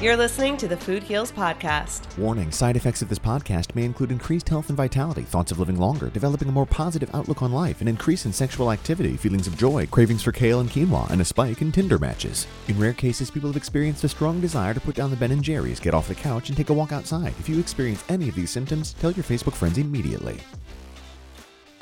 You're listening to the Food Heals Podcast. Warning side effects of this podcast may include increased health and vitality, thoughts of living longer, developing a more positive outlook on life, an increase in sexual activity, feelings of joy, cravings for kale and quinoa, and a spike in Tinder matches. In rare cases, people have experienced a strong desire to put down the Ben and Jerry's, get off the couch, and take a walk outside. If you experience any of these symptoms, tell your Facebook friends immediately.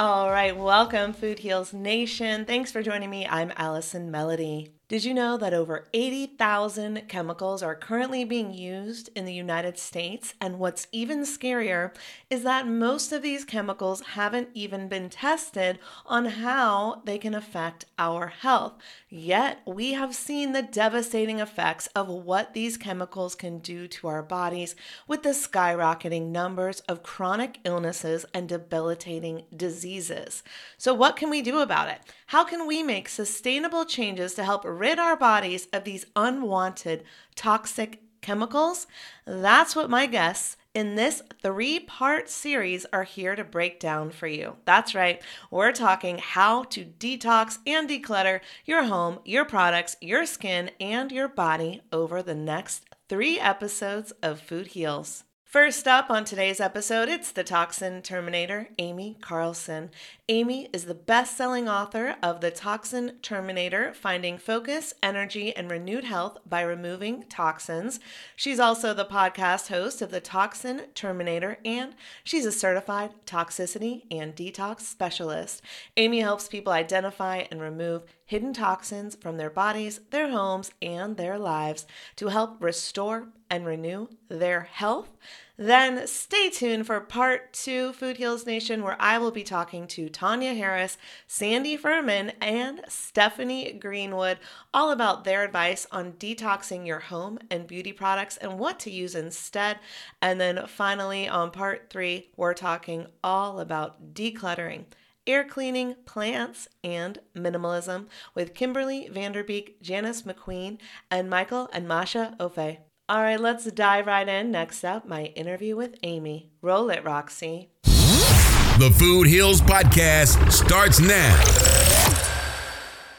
All right, welcome, Food Heals Nation. Thanks for joining me. I'm Allison Melody. Did you know that over 80,000 chemicals are currently being used in the United States? And what's even scarier is that most of these chemicals haven't even been tested on how they can affect our health. Yet, we have seen the devastating effects of what these chemicals can do to our bodies with the skyrocketing numbers of chronic illnesses and debilitating diseases. So, what can we do about it? How can we make sustainable changes to help rid our bodies of these unwanted toxic chemicals? That's what my guests in this three part series are here to break down for you. That's right, we're talking how to detox and declutter your home, your products, your skin, and your body over the next three episodes of Food Heals. First up on today's episode, it's the Toxin Terminator, Aimee Carlson. Aimee is the best selling author of The Toxin Terminator Finding Focus, Energy, and Renewed Health by Removing Toxins. She's also the podcast host of The Toxin Terminator, and she's a certified toxicity and detox specialist. Aimee helps people identify and remove hidden toxins from their bodies, their homes, and their lives to help restore and renew their health. Then stay tuned for part two, Food Heals Nation, where I will be talking to Tonya Harris, Sandee Ferman, and Stephanie Greenwood all about their advice on detoxing your home and beauty products and what to use instead. And then finally, on part three, we're talking all about decluttering air cleaning, plants, and minimalism with Kimberly Van der Beek, Janice McQueen, and Michael and Masha Ofei. All right, let's dive right in. Next up, my interview with Aimee. Roll it, Roxy. The Food Heals Podcast starts now.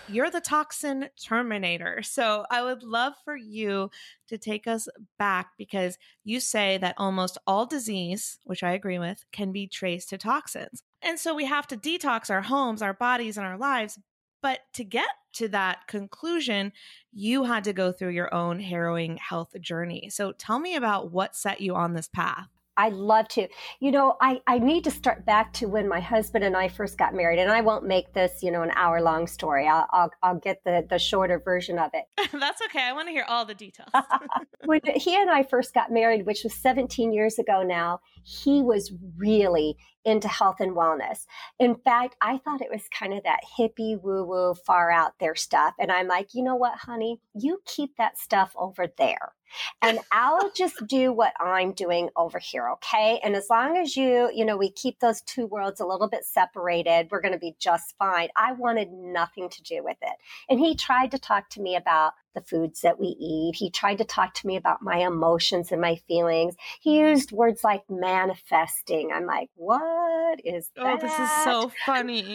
You're the toxin terminator. So I would love for you to take us back because you say that almost all disease, which I agree with, can be traced to toxins. And so we have to detox our homes, our bodies, and our lives. But to get to that conclusion, you had to go through your own harrowing health journey. So tell me about what set you on this path. I'd love to. You know, I, I need to start back to when my husband and I first got married, and I won't make this, you know, an hour long story. I'll, I'll, I'll get the, the shorter version of it. That's okay. I want to hear all the details. when he and I first got married, which was 17 years ago now, he was really into health and wellness. In fact, I thought it was kind of that hippie woo woo far out there stuff. And I'm like, you know what, honey? You keep that stuff over there. And I'll just do what I'm doing over here, okay? And as long as you, you know, we keep those two worlds a little bit separated, we're going to be just fine. I wanted nothing to do with it. And he tried to talk to me about the foods that we eat. He tried to talk to me about my emotions and my feelings. He used words like manifesting. I'm like, what is that? Oh, this is so funny.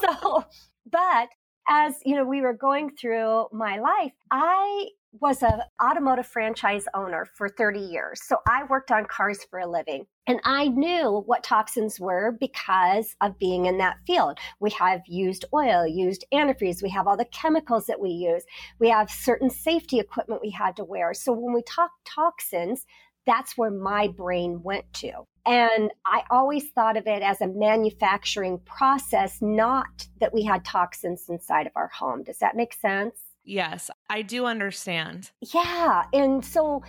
so, but as you know we were going through my life i was an automotive franchise owner for 30 years. So I worked on cars for a living. And I knew what toxins were because of being in that field. We have used oil, used antifreeze, we have all the chemicals that we use, we have certain safety equipment we had to wear. So when we talk toxins, that's where my brain went to. And I always thought of it as a manufacturing process, not that we had toxins inside of our home. Does that make sense? Yes, I do understand. Yeah. And so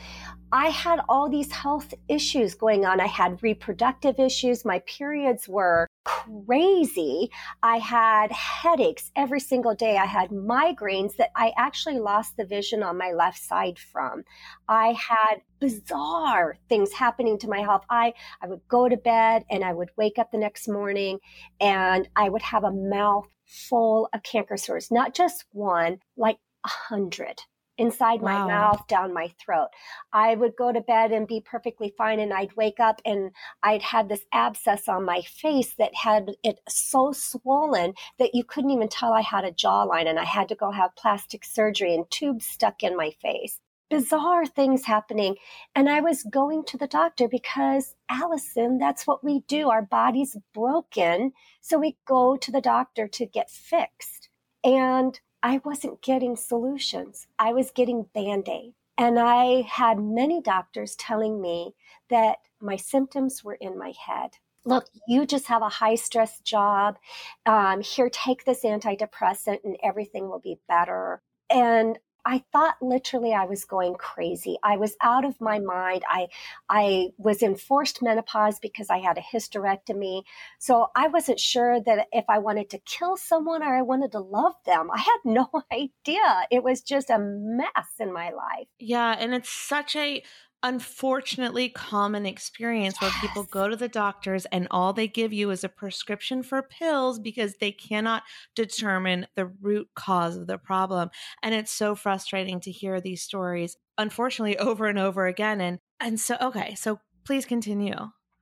I had all these health issues going on. I had reproductive issues. My periods were crazy. I had headaches every single day. I had migraines that I actually lost the vision on my left side from. I had bizarre things happening to my health. I, I would go to bed and I would wake up the next morning and I would have a mouth full of canker sores, not just one, like hundred inside wow. my mouth, down my throat. I would go to bed and be perfectly fine, and I'd wake up and I'd had this abscess on my face that had it so swollen that you couldn't even tell I had a jawline, and I had to go have plastic surgery and tubes stuck in my face. Bizarre things happening. And I was going to the doctor because, Allison, that's what we do. Our body's broken. So we go to the doctor to get fixed. And I wasn't getting solutions. I was getting band aid. And I had many doctors telling me that my symptoms were in my head. look, you just have a high stress job. Um, here, take this antidepressant and everything will be better. And I thought literally I was going crazy. I was out of my mind. I I was in forced menopause because I had a hysterectomy. So I wasn't sure that if I wanted to kill someone or I wanted to love them. I had no idea. It was just a mess in my life. Yeah, and it's such a unfortunately common experience where people go to the doctors and all they give you is a prescription for pills because they cannot determine the root cause of the problem. And it's so frustrating to hear these stories unfortunately over and over again. And and so okay so please continue.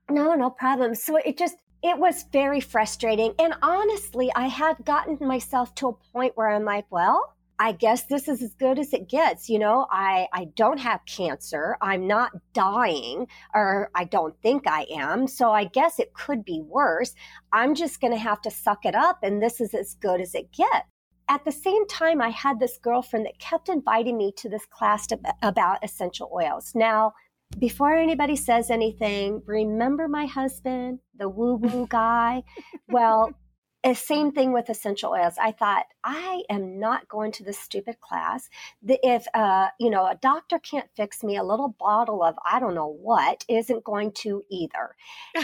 No no problem. So it just it was very frustrating. And honestly i had gotten myself to a point where i'm like well I guess this is as good as it gets. You know, I, I don't have cancer. I'm not dying, or I don't think I am. So I guess it could be worse. I'm just going to have to suck it up, and this is as good as it gets. At the same time, I had this girlfriend that kept inviting me to this class to, about essential oils. Now, before anybody says anything, remember my husband, the woo woo guy? well, same thing with essential oils. I thought I am not going to this stupid class. If uh, you know a doctor can't fix me, a little bottle of I don't know what isn't going to either.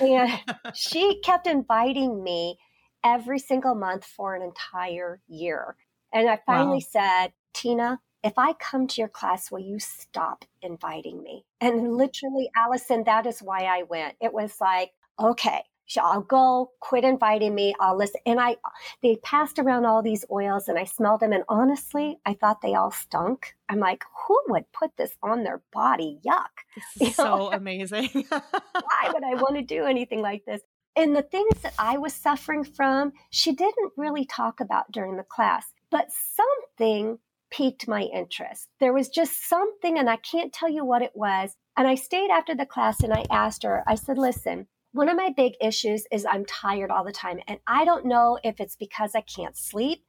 And she kept inviting me every single month for an entire year. And I finally wow. said, Tina, if I come to your class, will you stop inviting me? And literally, Allison, that is why I went. It was like, okay, I'll go, quit inviting me. I'll listen. And I, they passed around all these oils and I smelled them. And honestly, I thought they all stunk. I'm like, who would put this on their body? Yuck. This is so amazing. why would I want to do anything like this? And the things that I was suffering from, she didn't really talk about during the class, but something piqued my interest. There was just something, and I can't tell you what it was. And I stayed after the class and I asked her, I said, listen, one of my big issues is I'm tired all the time. And I don't know if it's because I can't sleep,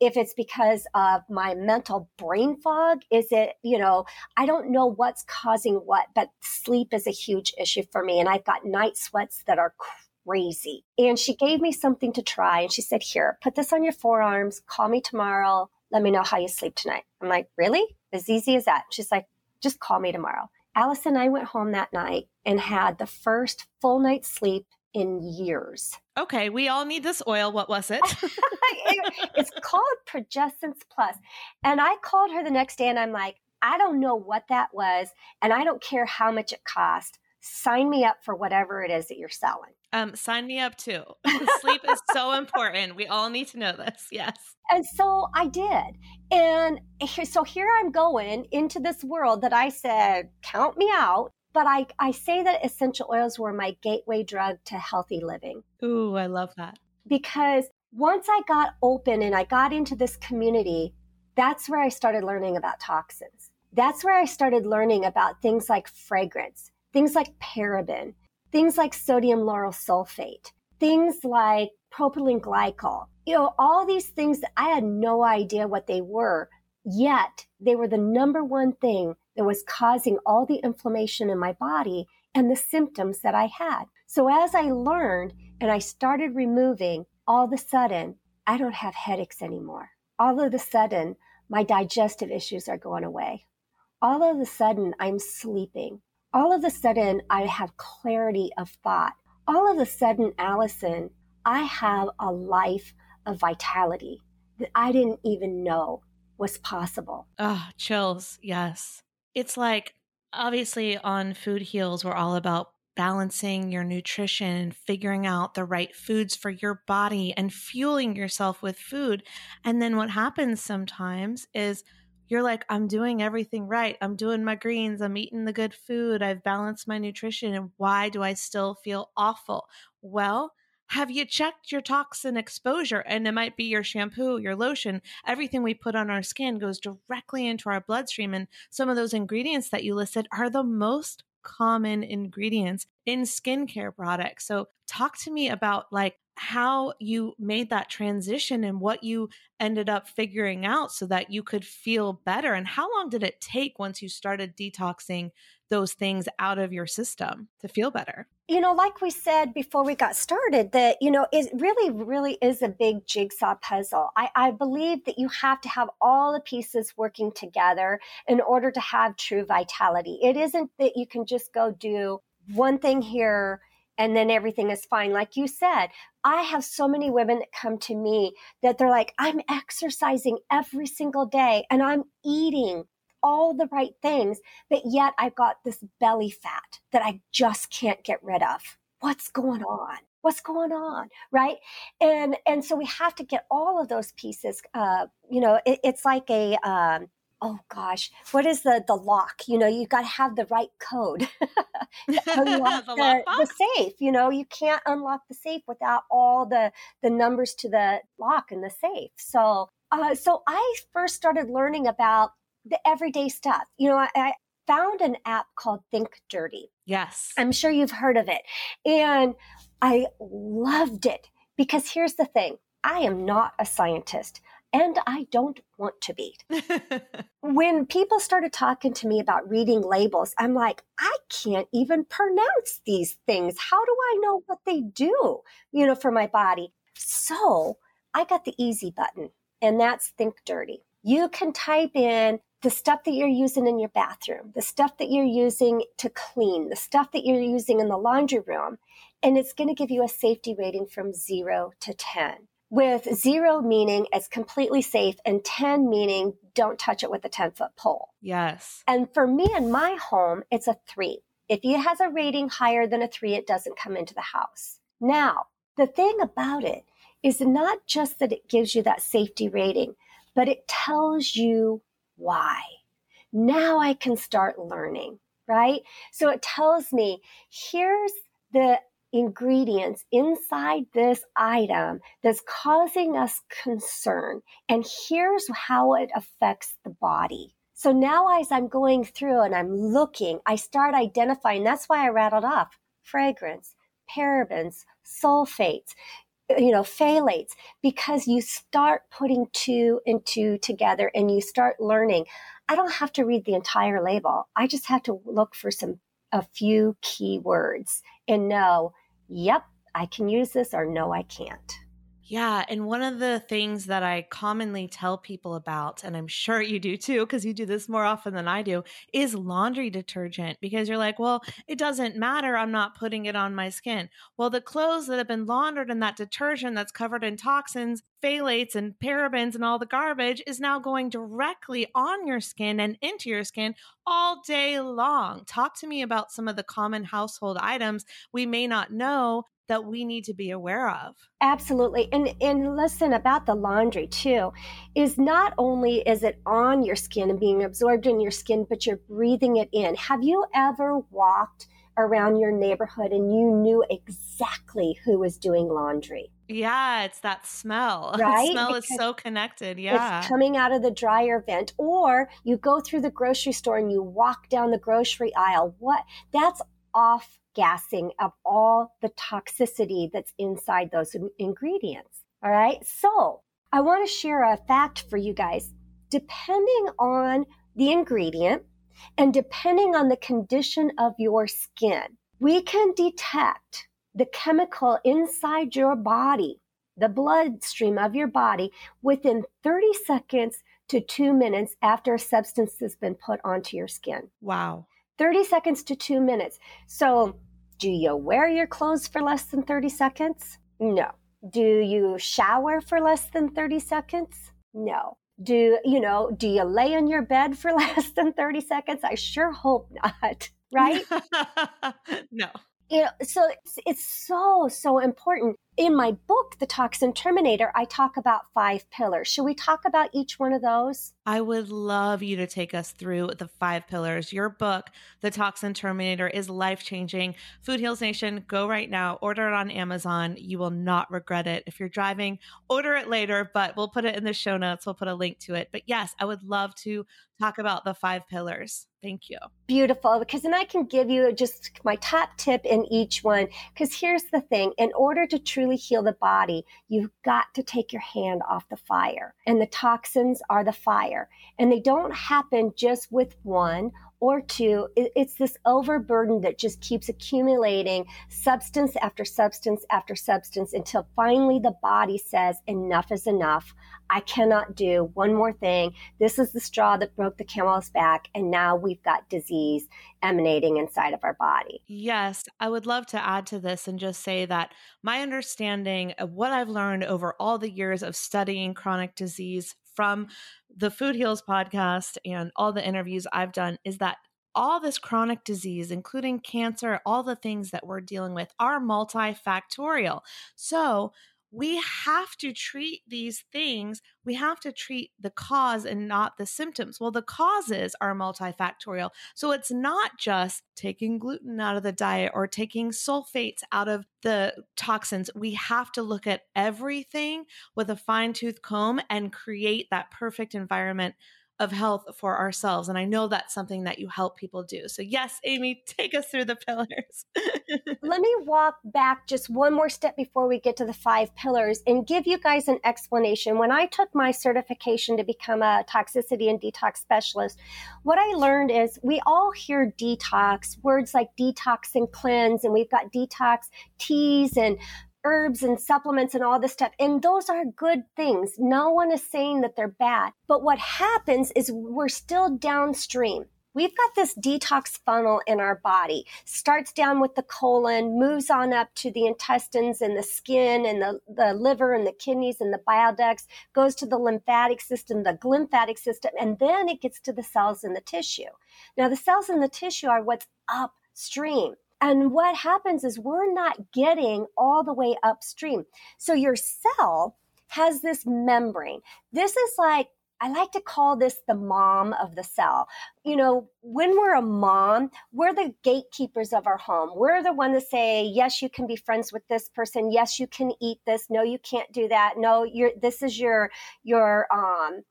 if it's because of my mental brain fog. Is it, you know, I don't know what's causing what, but sleep is a huge issue for me. And I've got night sweats that are crazy. And she gave me something to try. And she said, Here, put this on your forearms, call me tomorrow. Let me know how you sleep tonight. I'm like, Really? As easy as that. She's like, Just call me tomorrow. Alice and I went home that night and had the first full night's sleep in years. Okay, we all need this oil. What was it? it's called Progessence Plus. And I called her the next day and I'm like, I don't know what that was, and I don't care how much it cost. Sign me up for whatever it is that you're selling. Um, sign me up too. Sleep is so important. We all need to know this. Yes. And so I did. And so here I'm going into this world that I said, count me out. But I, I say that essential oils were my gateway drug to healthy living. Ooh, I love that. Because once I got open and I got into this community, that's where I started learning about toxins. That's where I started learning about things like fragrance, things like paraben, things like sodium lauryl sulfate, things like propylene glycol. You know, all these things that I had no idea what they were, yet they were the number one thing that was causing all the inflammation in my body and the symptoms that I had. So as I learned and I started removing, all of a sudden, I don't have headaches anymore. All of a sudden, my digestive issues are going away. All of a sudden, I'm sleeping all of a sudden I have clarity of thought. All of a sudden, Allison, I have a life of vitality that I didn't even know was possible. Oh, chills. Yes. It's like obviously on Food Heals, we're all about balancing your nutrition and figuring out the right foods for your body and fueling yourself with food. And then what happens sometimes is you're like, I'm doing everything right. I'm doing my greens. I'm eating the good food. I've balanced my nutrition. And why do I still feel awful? Well, have you checked your toxin exposure? And it might be your shampoo, your lotion, everything we put on our skin goes directly into our bloodstream. And some of those ingredients that you listed are the most common ingredients in skincare products. So, talk to me about like how you made that transition and what you ended up figuring out so that you could feel better. And how long did it take once you started detoxing those things out of your system to feel better? you know, like we said before we got started, that, you know, it really, really is a big jigsaw puzzle. I, I believe that you have to have all the pieces working together in order to have true vitality. It isn't that you can just go do one thing here and then everything is fine. Like you said, I have so many women that come to me that they're like, I'm exercising every single day and I'm eating all the right things, but yet I've got this belly fat that I just can't get rid of. What's going on? What's going on? Right. And, and so we have to get all of those pieces. Uh, you know, it, it's like a, um, oh gosh, what is the the lock? You know, you've got to have the right code unlock the, the, the, safe. You know, you can't unlock the safe without all the the numbers to the lock and the safe. So, uh, so I first started learning about the everyday stuff. You know, I, I found an app called Think Dirty. Yes, I'm sure you've heard of it, and I loved it because here's the thing. I am not a scientist and I don't want to be. when people started talking to me about reading labels, I'm like, I can't even pronounce these things. How do I know what they do, you know, for my body? So I got the easy button, and that's Think Dirty. You can type in the stuff that you're using in your bathroom, the stuff that you're using to clean, the stuff that you're using in the laundry room, and it's going to give you a safety rating from zero to 10 with zero meaning it's completely safe and 10 meaning don't touch it with a 10 foot pole. Yes. And for me in my home, it's a three. If it has a rating higher than a three, it doesn't come into the house. Now, the thing about it is not just that it gives you that safety rating, but it tells you why. Now I can start learning, right? So it tells me here's the ingredients inside this item that's causing us concern. And here's how it affects the body. So now, as I'm going through and I'm looking, I start identifying. That's why I rattled off fragrance, parabens, sulfates, you know, phthalates, because you start putting two and two together and you start learning. I don't have to read the entire label. I just have to look for some a few key words and know yep, I can use this, or no, I can't. Yeah. And one of the things that I commonly tell people about, and I'm sure you do too, because you do this more often than I do, is laundry detergent. Because you're like, well, it doesn't matter. I'm not putting it on my skin. Well, the clothes that have been laundered in that detergent that's covered in toxins, phthalates, and parabens and all the garbage is now going directly on your skin and into your skin all day long. Talk to me about some of the common household items we may not know that we need to be aware of. Absolutely. And and listen about the laundry too is not only is it on your skin and being absorbed in your skin but you're breathing it in. Have you ever walked around your neighborhood and you knew exactly who was doing laundry? Yeah, it's that smell. Right? The smell because is so connected. Yeah. It's coming out of the dryer vent. Or you go through the grocery store and you walk down the grocery aisle. What that's off gassing of all the toxicity that's inside those ingredients. All right. So I want to share a fact for you guys. Depending on the ingredient and depending on the condition of your skin, we can detect the chemical inside your body, the bloodstream of your body, within 30 seconds to two minutes after a substance has been put onto your skin. Wow. 30 seconds to two minutes. So, do you wear your clothes for less than 30 seconds? No. Do you shower for less than 30 seconds? No. Do you know, do you lay in your bed for less than 30 seconds? I sure hope not, right? no you know, so it's, it's so, so important. In my book, The Toxin Terminator, I talk about five pillars. Should we talk about each one of those? I would love you to take us through the five pillars. Your book, The Toxin Terminator, is life changing. Food Heals Nation, go right now, order it on Amazon. You will not regret it. If you're driving, order it later, but we'll put it in the show notes. We'll put a link to it. But yes, I would love to talk about the five pillars. Thank you. Beautiful. Because then I can give you just my top tip in each one. Because here's the thing in order to truly heal the body, you've got to take your hand off the fire. And the toxins are the fire. And they don't happen just with one or two, it's this overburden that just keeps accumulating substance after substance after substance until finally the body says, enough is enough. I cannot do one more thing. This is the straw that broke the camel's back. And now we've got disease emanating inside of our body. Yes, I would love to add to this and just say that my understanding of what I've learned over all the years of studying chronic disease from the Food Heals podcast and all the interviews I've done is that all this chronic disease, including cancer, all the things that we're dealing with are multifactorial. So, we have to treat these things. We have to treat the cause and not the symptoms. Well, the causes are multifactorial. So it's not just taking gluten out of the diet or taking sulfates out of the toxins. We have to look at everything with a fine tooth comb and create that perfect environment of health for ourselves. And I know that's something that you help people do. So, yes, Aimee, take us through the pillars. Let me walk back just one more step before we get to the five pillars and give you guys an explanation. When I took my certification to become a toxicity and detox specialist, what I learned is we all hear detox, words like detox and cleanse, and we've got detox teas and herbs and supplements and all this stuff. And those are good things. No one is saying that they're bad. But what happens is we're still downstream. We've got this detox funnel in our body. Starts down with the colon, moves on up to the intestines and the skin and the, the liver and the kidneys and the bile ducts, goes to the lymphatic system, the glymphatic system, and then it gets to the cells in the tissue. Now, the cells in the tissue are what's upstream. And what happens is we're not getting all the way upstream. So your cell has this membrane. This is like, I like to call this the mom of the cell. You know, when we're a mom, we're the gatekeepers of our home. We're the one to say, yes, you can be friends with this person. Yes, you can eat this. No, you can't do that. No, you're, this is your, your, um,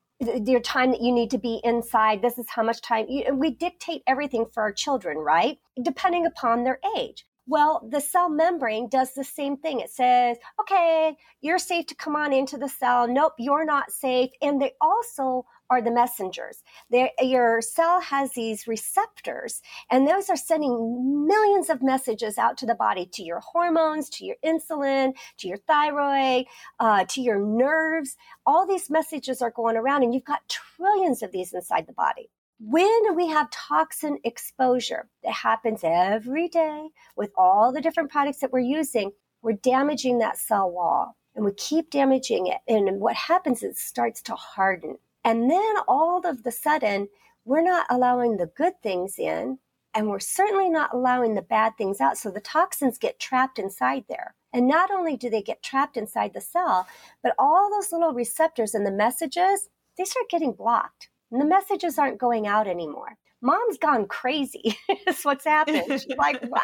your time that you need to be inside. This is how much time you, we dictate everything for our children, right? Depending upon their age. Well, the cell membrane does the same thing. It says, okay, you're safe to come on into the cell. Nope, you're not safe. And they also are the messengers. They're, your cell has these receptors, and those are sending millions of messages out to the body, to your hormones, to your insulin, to your thyroid, uh, to your nerves. All these messages are going around, and you've got trillions of these inside the body. When we have toxin exposure that happens every day with all the different products that we're using, we're damaging that cell wall and we keep damaging it. And what happens is it starts to harden. And then all of the sudden, we're not allowing the good things in, and we're certainly not allowing the bad things out. So the toxins get trapped inside there. And not only do they get trapped inside the cell, but all those little receptors and the messages, they start getting blocked. And the messages aren't going out anymore. Mom's gone crazy. That's what's happened. She's like, what?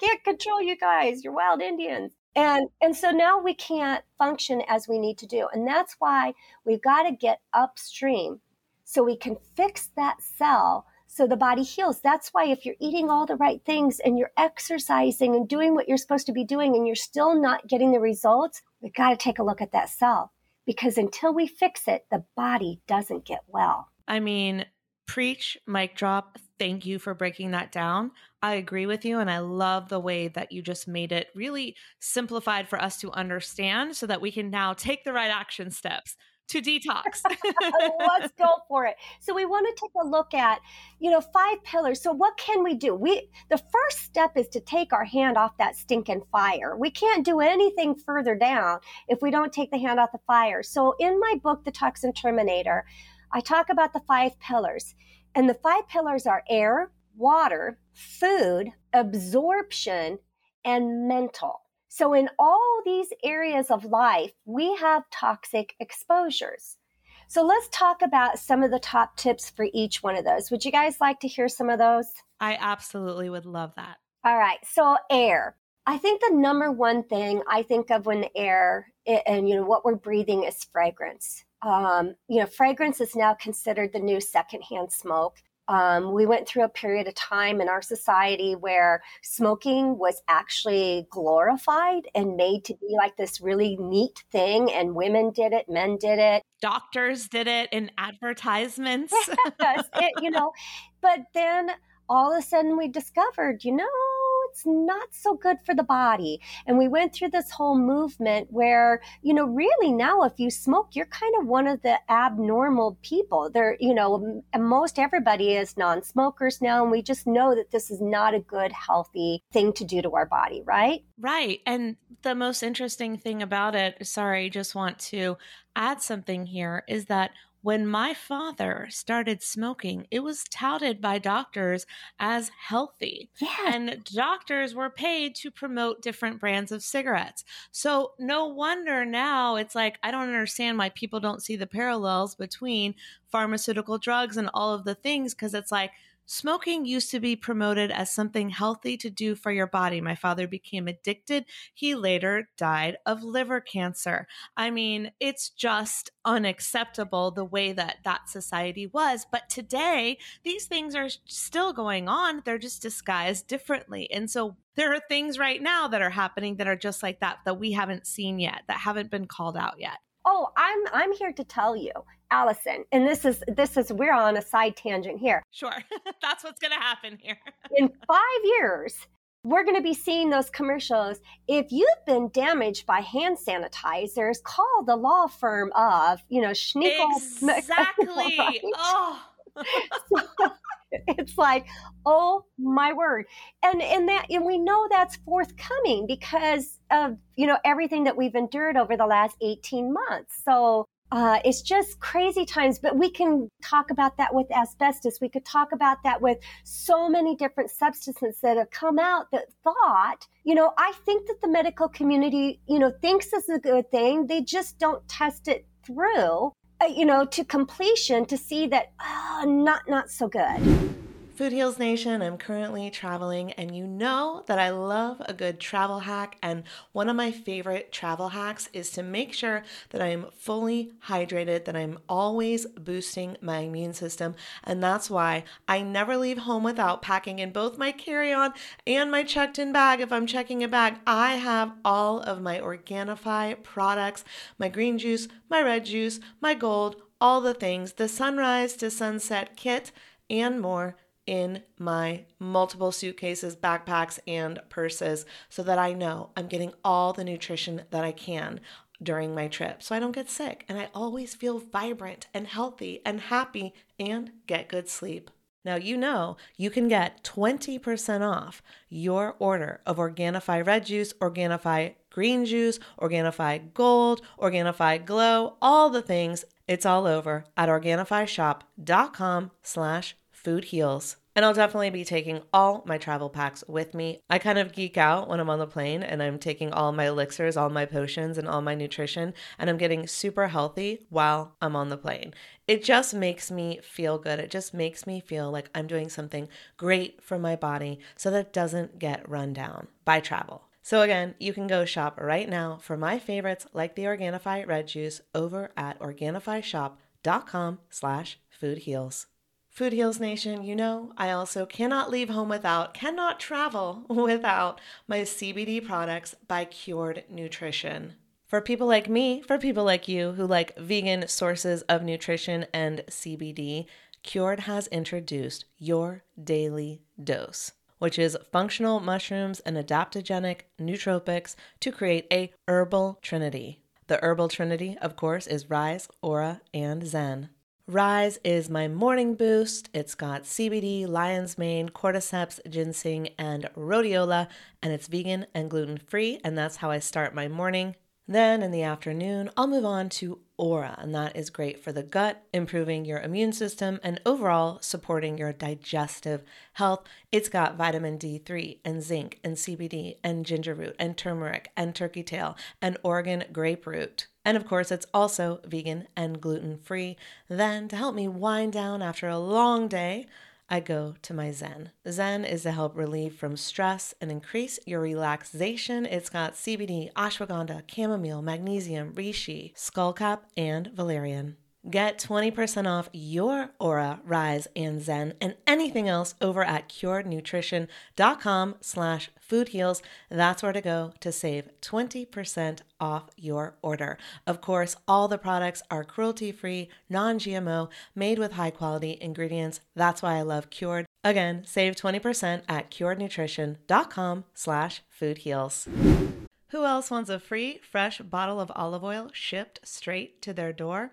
Can't control you guys. You're wild Indians and and so now we can't function as we need to do. And that's why we've got to get upstream so we can fix that cell so the body heals. That's why if you're eating all the right things and you're exercising and doing what you're supposed to be doing and you're still not getting the results we've got to take a look at that cell. Because until we fix it the body doesn't get well. I mean preach mic drop thank you for breaking that down. I agree with you. And I love the way that you just made it really simplified for us to understand so that we can now take the right action steps to detox. Let's go for it. So we want to take a look at, you know, five pillars. So what can we do? We the first step is to take our hand off that stinking fire. We can't do anything further down if we don't take the hand off the fire. So in my book The Toxin Terminator, I talk about the five pillars. And the five pillars are air, water, food, absorption, and mental. So, in all these areas of life, we have toxic exposures. So, let's talk about some of the top tips for each one of those. Would you guys like to hear some of those? I absolutely would love that. All right. So, air. I think the number one thing I think of when air and you know what we're breathing is fragrance um, you know, fragrance is now considered the new secondhand smoke. Um, we went through a period of time in our society where smoking was actually glorified and made to be like this really neat thing, and women did it, men did it, doctors did it in advertisements. yes, it, you know, But then all of a sudden we discovered, you know, it's not so good for the body. And we went through this whole movement where, you know, really now if you smoke, you're kind of one of the abnormal people. There, you know, most everybody is non smokers now. And we just know that this is not a good, healthy thing to do to our body, right? Right. And the most interesting thing about it, sorry, just want to add something here, is that when my father started smoking, it was touted by doctors as healthy. Yeah. And doctors were paid to promote different brands of cigarettes. So, no wonder now it's like, I don't understand why people don't see the parallels between pharmaceutical drugs and all of the things because it's like, Smoking used to be promoted as something healthy to do for your body. My father became addicted. He later died of liver cancer. I mean, it's just unacceptable the way that that society was. But today, these things are still going on. They're just disguised differently. And so there are things right now that are happening that are just like that, that we haven't seen yet, that haven't been called out yet. Oh, I'm I'm here to tell you, Allison, and this is this is we're on a side tangent here. Sure. That's what's going to happen here. In 5 years, we're going to be seeing those commercials. If you've been damaged by hand sanitizers, call the law firm of, you know, Schnickel. Exactly. Right? Oh. So, it's like, oh my word. And and that and we know that's forthcoming because of, you know, everything that we've endured over the last 18 months. So uh, it's just crazy times, but we can talk about that with asbestos. We could talk about that with so many different substances that have come out that thought, you know, I think that the medical community, you know, thinks this is a good thing. They just don't test it through, you know, to completion to see that, oh, not, not so good. Food Heals Nation, I'm currently traveling, and you know that I love a good travel hack. And one of my favorite travel hacks is to make sure that I'm fully hydrated, that I'm always boosting my immune system. And that's why I never leave home without packing in both my carry on and my checked in bag. If I'm checking a bag, I have all of my Organifi products my green juice, my red juice, my gold, all the things, the sunrise to sunset kit, and more in my multiple suitcases, backpacks, and purses so that I know I'm getting all the nutrition that I can during my trip so I don't get sick and I always feel vibrant and healthy and happy and get good sleep. Now, you know you can get 20% off your order of Organifi Red Juice, Organifi Green Juice, Organifi Gold, Organifi Glow, all the things. It's all over at OrganifiShop.com slash food heals. And I'll definitely be taking all my travel packs with me. I kind of geek out when I'm on the plane and I'm taking all my elixirs, all my potions, and all my nutrition, and I'm getting super healthy while I'm on the plane. It just makes me feel good. It just makes me feel like I'm doing something great for my body so that it doesn't get run down by travel. So again, you can go shop right now for my favorites like the Organifi Red Juice over at OrganifiShop.com slash foodheals. Food Heals Nation, you know, I also cannot leave home without, cannot travel without my CBD products by Cured Nutrition. For people like me, for people like you who like vegan sources of nutrition and CBD, Cured has introduced your daily dose, which is functional mushrooms and adaptogenic nootropics to create a herbal trinity. The herbal trinity, of course, is Rise, Aura, and Zen. Rise is my morning boost. It's got CBD, lion's mane, cordyceps, ginseng, and rhodiola, and it's vegan and gluten free, and that's how I start my morning. Then in the afternoon, I'll move on to Aura, and that is great for the gut, improving your immune system, and overall supporting your digestive health. It's got vitamin D3 and zinc and CBD and ginger root and turmeric and turkey tail and Oregon grape root. And of course, it's also vegan and gluten free. Then, to help me wind down after a long day, I go to my Zen. Zen is to help relieve from stress and increase your relaxation. It's got CBD, ashwagandha, chamomile, magnesium, reishi, skullcap, and valerian. Get 20% off your Aura, Rise, and Zen and anything else over at curednutrition.com slash foodheals. That's where to go to save 20% off your order. Of course, all the products are cruelty-free, non-GMO, made with high-quality ingredients. That's why I love Cured. Again, save 20% at curednutrition.com slash foodheals. Who else wants a free, fresh bottle of olive oil shipped straight to their door?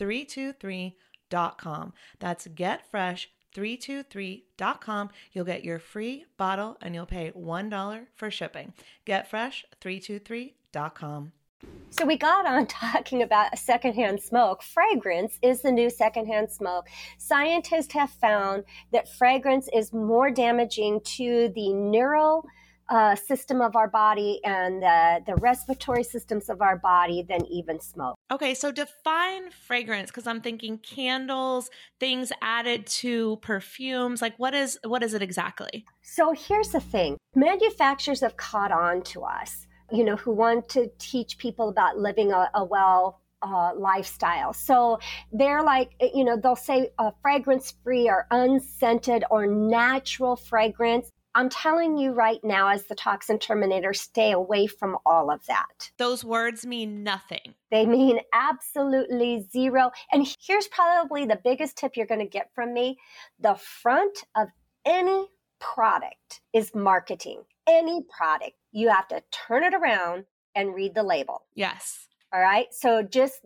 323.com. That's getfresh323.com. You'll get your free bottle and you'll pay $1 for shipping. Getfresh323.com. So we got on talking about secondhand smoke. Fragrance is the new secondhand smoke. Scientists have found that fragrance is more damaging to the neural uh, system of our body and the, the respiratory systems of our body than even smoke. Okay, so define fragrance because I'm thinking candles, things added to perfumes. Like what is what is it exactly? So here's the thing: manufacturers have caught on to us. You know, who want to teach people about living a, a well uh, lifestyle. So they're like, you know, they'll say uh, fragrance free or unscented or natural fragrance. I'm telling you right now, as the toxin terminator, stay away from all of that. Those words mean nothing. They mean absolutely zero. And here's probably the biggest tip you're going to get from me the front of any product is marketing. Any product, you have to turn it around and read the label. Yes. All right. So just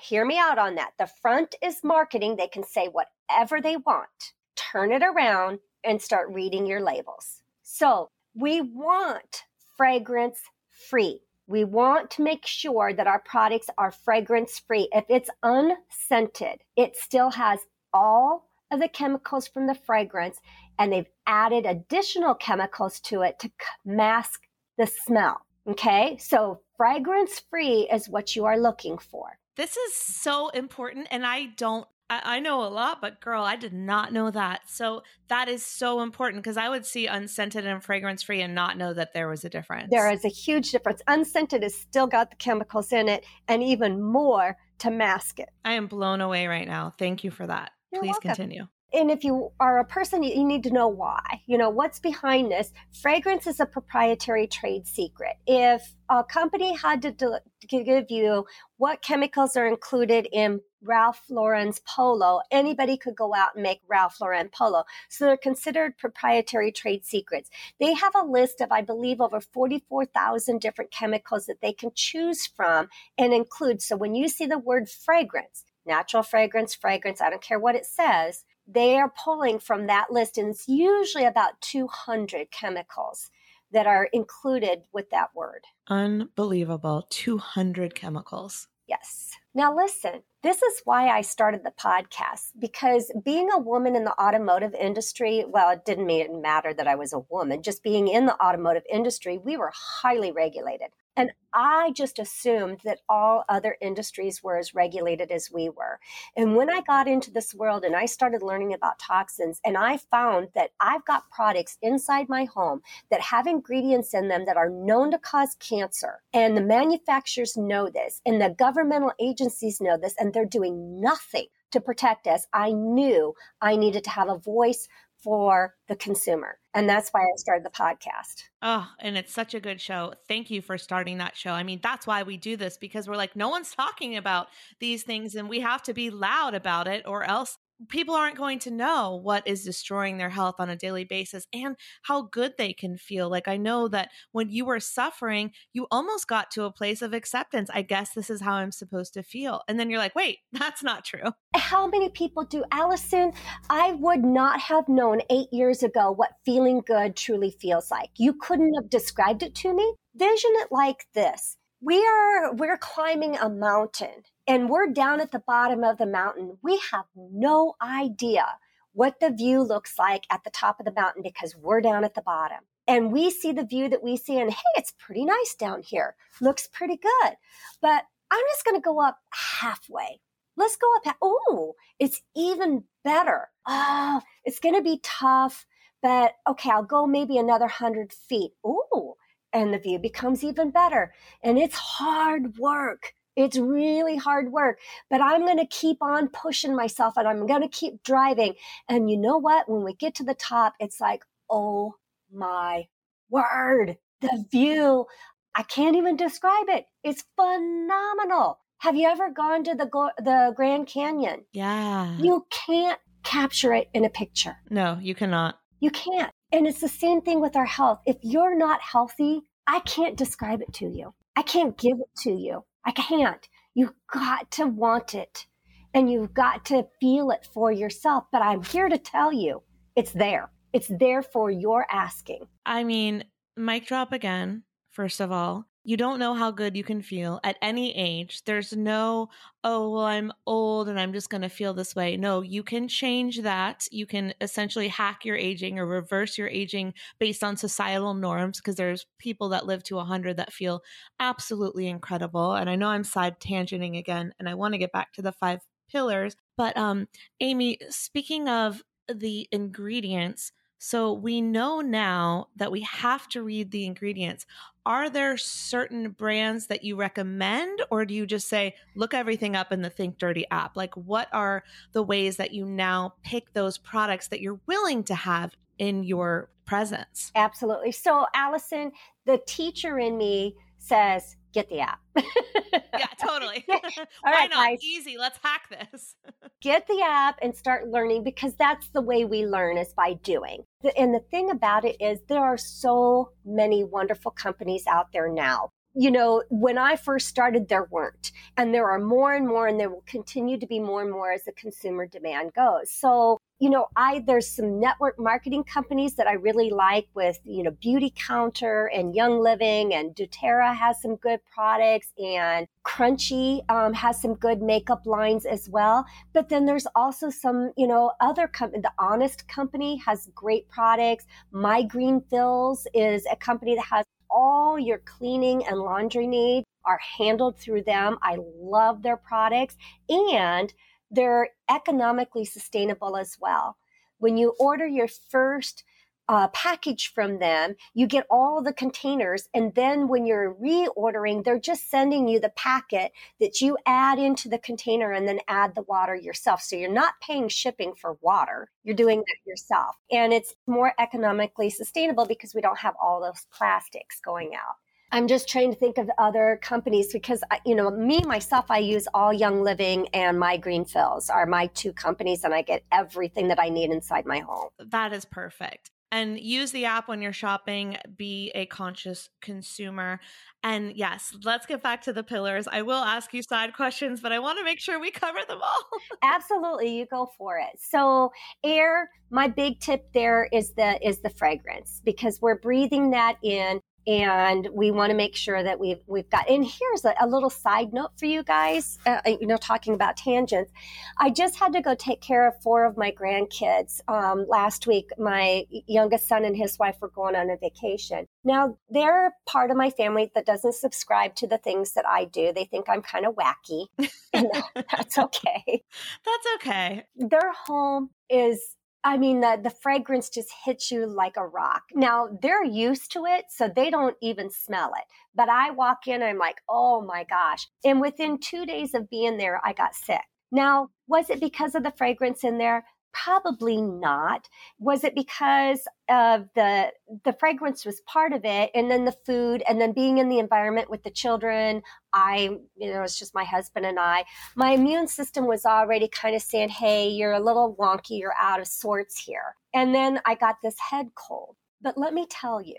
hear me out on that. The front is marketing. They can say whatever they want. Turn it around and start reading your labels. So we want fragrance free. We want to make sure that our products are fragrance free. If it's unscented, it still has all of the chemicals from the fragrance and they've added additional chemicals to it to mask the smell. Okay, so fragrance free is what you are looking for. This is so important, and I don't I, I know a lot, but girl, I did not know that. So that is so important because I would see unscented and fragrance free and not know that there was a difference. There is a huge difference. Unscented has still got the chemicals in it and even more to mask it. I am blown away right now. Thank you for that. You're Please welcome. continue. And if you are a person, you need to know why. You know, what's behind this? Fragrance is a proprietary trade secret. If a company had to, to give you what chemicals are included in Ralph Lauren's polo, anybody could go out and make Ralph Lauren polo. So they're considered proprietary trade secrets. They have a list of, I believe, over 44,000 different chemicals that they can choose from and include. So when you see the word fragrance, natural fragrance, fragrance, I don't care what it says, they are pulling from that list, and it's usually about 200 chemicals that are included with that word. Unbelievable. 200 chemicals. Yes. Now, listen, this is why I started the podcast because being a woman in the automotive industry, well, it didn't mean matter that I was a woman, just being in the automotive industry, we were highly regulated. And I just assumed that all other industries were as regulated as we were. And when I got into this world and I started learning about toxins, and I found that I've got products inside my home that have ingredients in them that are known to cause cancer. And the manufacturers know this, and the governmental agencies know this, and they're doing nothing to protect us. I knew I needed to have a voice for the consumer. And that's why I started the podcast. Oh, and it's such a good show. Thank you for starting that show. I mean, that's why we do this because we're like, no one's talking about these things and we have to be loud about it or else people aren't going to know what is destroying their health on a daily basis and how good they can feel. Like, I know that when you were suffering, you almost got to a place of acceptance. I guess this is how I'm supposed to feel. And then you're like, wait, that's not true. How many people do, Allison? I would not have known eight years ago what feeling good truly feels like. You couldn't have described it to me. Vision it like this. We are we're climbing a mountain and we're down at the bottom of the mountain. We have no idea what the view looks like at the top of the mountain because we're down at the bottom. And we see the view that we see, and hey, it's pretty nice down here. Looks pretty good. But I'm just going to go up halfway. Let's go up. oh, it's even better. Oh, it's going to be tough, but okay, I'll go maybe another hundred feet. Oh, and the view becomes even better. And it's hard work. It's really hard work, but I'm going to keep on pushing myself and I'm going to keep driving. And you know what? When we get to the top, it's like, oh my word, the view. I can't even describe it. It's phenomenal. Have you ever gone to the the Grand Canyon? Yeah. You can't capture it in a picture. No, you cannot. You can't. And it's the same thing with our health. If you're not healthy, I can't describe it to you. I can't give it to you. I can't. You've got to want it and you've got to feel it for yourself. But I'm here to tell you it's there. It's there for your asking. I mean, mic drop again, first of all you don't know how good you can feel at any age. There's no, oh, well, I'm old and I'm just going to feel this way. No, you can change that. You can essentially hack your aging or reverse your aging based on societal norms because there's people that live to 100 that feel absolutely incredible. And I know I'm side tangenting again, and I want to get back to the five pillars. But um, Aimee, speaking of the ingredients, so we know now that we have to read the ingredients. Are there certain brands that you recommend, or do you just say, look everything up in the Think Dirty app? Like, what are the ways that you now pick those products that you're willing to have in your presence? Absolutely. So, Allison, the teacher in me says, get the app. yeah, totally. Why right, not? Guys. Easy. Let's hack this. get the app and start learning because that's the way we learn is by doing. And the thing about it is there are so many wonderful companies out there now you know, when I first started, there weren't. And there are more and more, and there will continue to be more and more as the consumer demand goes. So you know, I there's some network marketing companies that I really like with, you know, Beautycounter and Young Living and doTERRA has some good products and Crunchi um, has some good makeup lines as well. But then there's also some, you know, other company. The Honest Company has great products. My Green Fills is a company that has all your cleaning and laundry needs are handled through them. I love their products and they're economically sustainable as well. When you order your first uh, package from them, you get all the containers. And then when you're reordering, they're just sending you the packet that you add into the container and then add the water yourself. So you're not paying shipping for water. You're doing that yourself. And it's more economically sustainable because we don't have all those plastics going out. I'm just trying to think of other companies because, you know, me, myself, I use All Young Living and My Green Fills are my two companies, and I get everything that I need inside my home. That is perfect. And use the app when you're shopping, be a conscious consumer. And yes, let's get back to the pillars. I will ask you side questions, but I want to make sure we cover them all. Absolutely, you go for it. So, air, my big tip there is the is the fragrance because we're breathing that in and we want to make sure that we've we've got and here's a, a little side note for you guys uh, uh, you know talking about tangents. I just had to go take care of four of my grandkids. Um, last week my youngest son and his wife were going on a vacation. Now they're part of my family that doesn't subscribe to the things that i do. They think i'm kind of wacky. And that's okay. That's okay. Their home is I mean, the, the fragrance just hits you like a rock. Now, they're used to it, so they don't even smell it. But I walk in, I'm like, oh my gosh. And within two days of being there, I got sick. Now, was it because of the fragrance in there? Probably not. Was it because of the the fragrance was part of it and then the food and then being in the environment with the children, I you know, it's just my husband and I. My immune system was already kind of saying, "Hey, you're a little wonky, you're out of sorts here." And then I got this head cold. But let me tell you,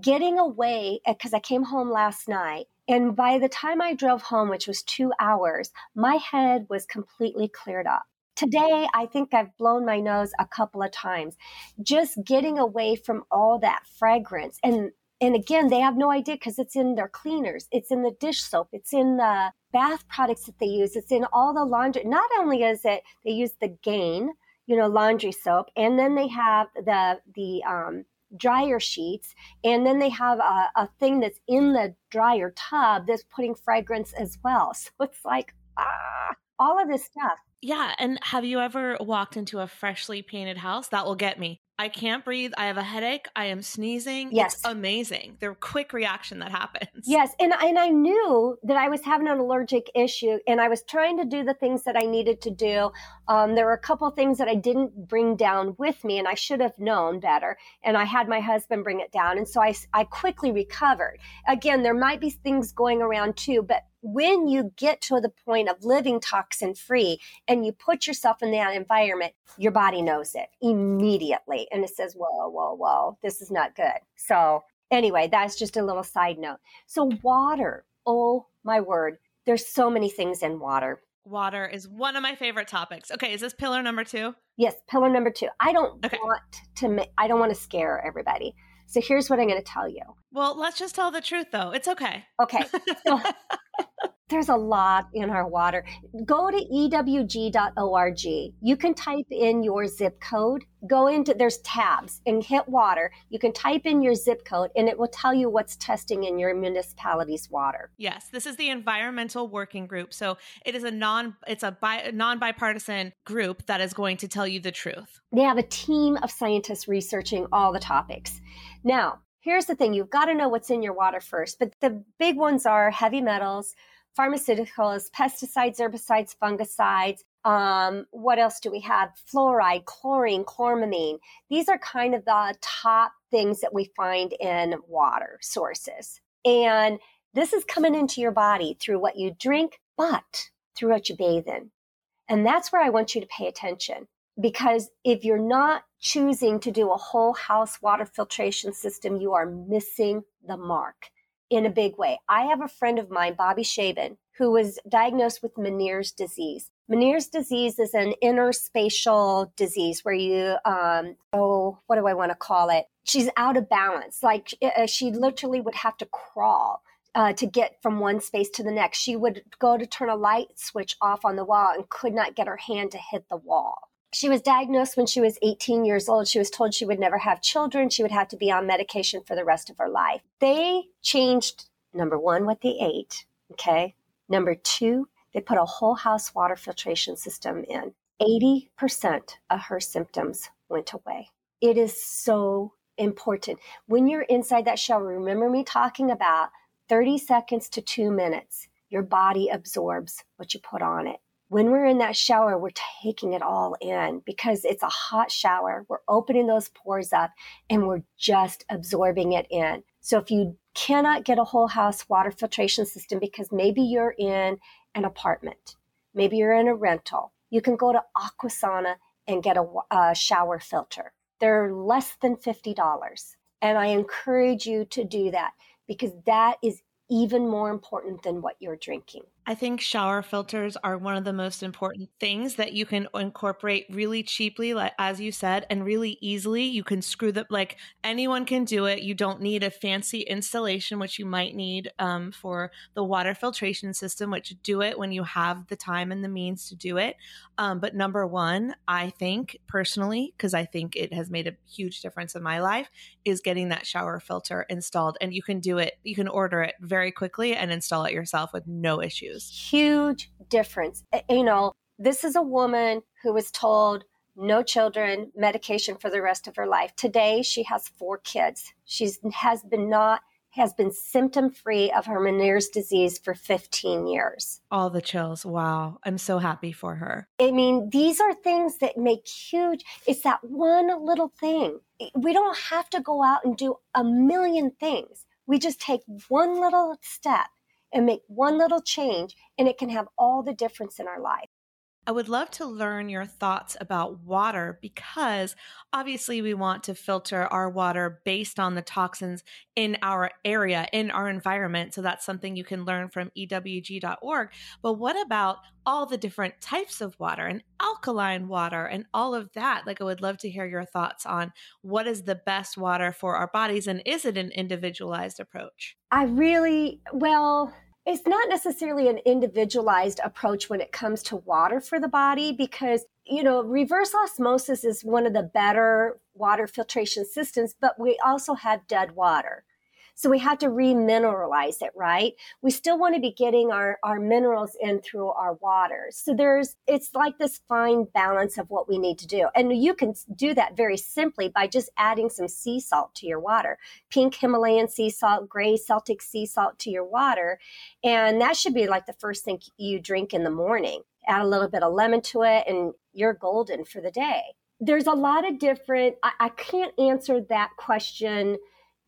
getting away uh, because I came home last night and by the time I drove home, which was two hours, my head was completely cleared up. Today, I think I've blown my nose a couple of times. Just getting away from all that fragrance. And and again, they have no idea because it's in their cleaners, it's in the dish soap, it's in the bath products that they use, it's in all the laundry. Not only is it they use the Gain, you know, laundry soap, and then they have the the um, dryer sheets, and then they have a, a thing that's in the dryer tub that's putting fragrance as well. So it's like ah, all of this stuff. Yeah. And have you ever walked into a freshly painted house? That will get me. I can't breathe. I have a headache. I am sneezing. Yes. It's amazing. The quick reaction that happens. Yes. And, and I knew that I was having an allergic issue and I was trying to do the things that I needed to do. Um, there were a couple things that I didn't bring down with me and I should have known better. And I had my husband bring it down. And so I, I quickly recovered. Again, there might be things going around too, but when you get to the point of living toxin free and you put yourself in that environment, your body knows it immediately. And it says, whoa, whoa, whoa, this is not good. So, anyway, that's just a little side note. So, water, oh my word, there's so many things in water. Water is one of my favorite topics. Okay, is this pillar number two? Yes, pillar number two. I don't okay. want to. I don't want to scare everybody. So here's what I'm going to tell you. Well, let's just tell the truth, though. It's okay. Okay. So, there's a lot in our water. Go to ewg.org. You can type in your zip code. Go into, there's tabs and hit water. You can type in your zip code and it will tell you what's testing in your municipality's water. Yes, this is the environmental working group. So it is a non, it's a bi, non bipartisan group that is going to tell you the truth. They have a team of scientists researching all the topics. Now, here's the thing you've got to know what's in your water first, but the big ones are heavy metals pharmaceuticals, pesticides, herbicides, fungicides. Um, what else do we have? Fluoride, chlorine, chloramine. These are kind of the top things that we find in water sources. And this is coming into your body through what you drink, but through what you bathe in. And that's where I want you to pay attention because if you're not choosing to do a whole house water filtration system, you are missing the mark in a big way. I have a friend of mine, Bobby Shaban, who was diagnosed with Meniere's disease. Meniere's disease is an interspatial disease where you, um, oh, what do I want to call it? She's out of balance. Like uh, she literally would have to crawl uh, to get from one space to the next. She would go to turn a light switch off on the wall and could not get her hand to hit the wall. She was diagnosed when she was 18 years old. She was told she would never have children. She would have to be on medication for the rest of her life. They changed number one, what they ate. Okay. Number two, they put a whole house water filtration system in. 80% of her symptoms went away. It is so important. When you're inside that shower, remember me talking about 30 seconds to two minutes, your body absorbs what you put on it when we're in that shower, we're taking it all in because it's a hot shower. We're opening those pores up and we're just absorbing it in. So if you cannot get a whole house water filtration system because maybe you're in an apartment, maybe you're in a rental, you can go to Aquasana and get a, a shower filter. They're less than $50. And I encourage you to do that because that is even more important than what you're drinking. I think shower filters are one of the most important things that you can incorporate really cheaply, like as you said, and really easily. You can screw them like anyone can do it. You don't need a fancy installation, which you might need um, for the water filtration system, which do it when you have the time and the means to do it. Um, but number one, I think personally, because I think it has made a huge difference in my life, is getting that shower filter installed. And you can do it, you can order it very quickly and install it yourself with no issues issues. Huge difference. You know, this is a woman who was told no children, medication for the rest of her life. Today, she has four kids. She's has been not has been symptom free of her Meniere's disease for 15 years. All the chills. Wow. I'm so happy for her. I mean, these are things that make huge, it's that one little thing. We don't have to go out and do a million things. We just take one little step and make one little change, and it can have all the difference in our life. I would love to learn your thoughts about water because obviously we want to filter our water based on the toxins in our area, in our environment. So that's something you can learn from ewg.org. But what about all the different types of water and alkaline water and all of that? Like, I would love to hear your thoughts on what is the best water for our bodies and is it an individualized approach? I really, well, it's not necessarily an individualized approach when it comes to water for the body because you know reverse osmosis is one of the better water filtration systems but we also have dead water so we have to remineralize it, right? We still want to be getting our, our minerals in through our water. So there's, it's like this fine balance of what we need to do. And you can do that very simply by just adding some sea salt to your water, pink Himalayan sea salt, gray Celtic sea salt to your water. And that should be like the first thing you drink in the morning. Add a little bit of lemon to it and you're golden for the day. There's a lot of different, I, I can't answer that question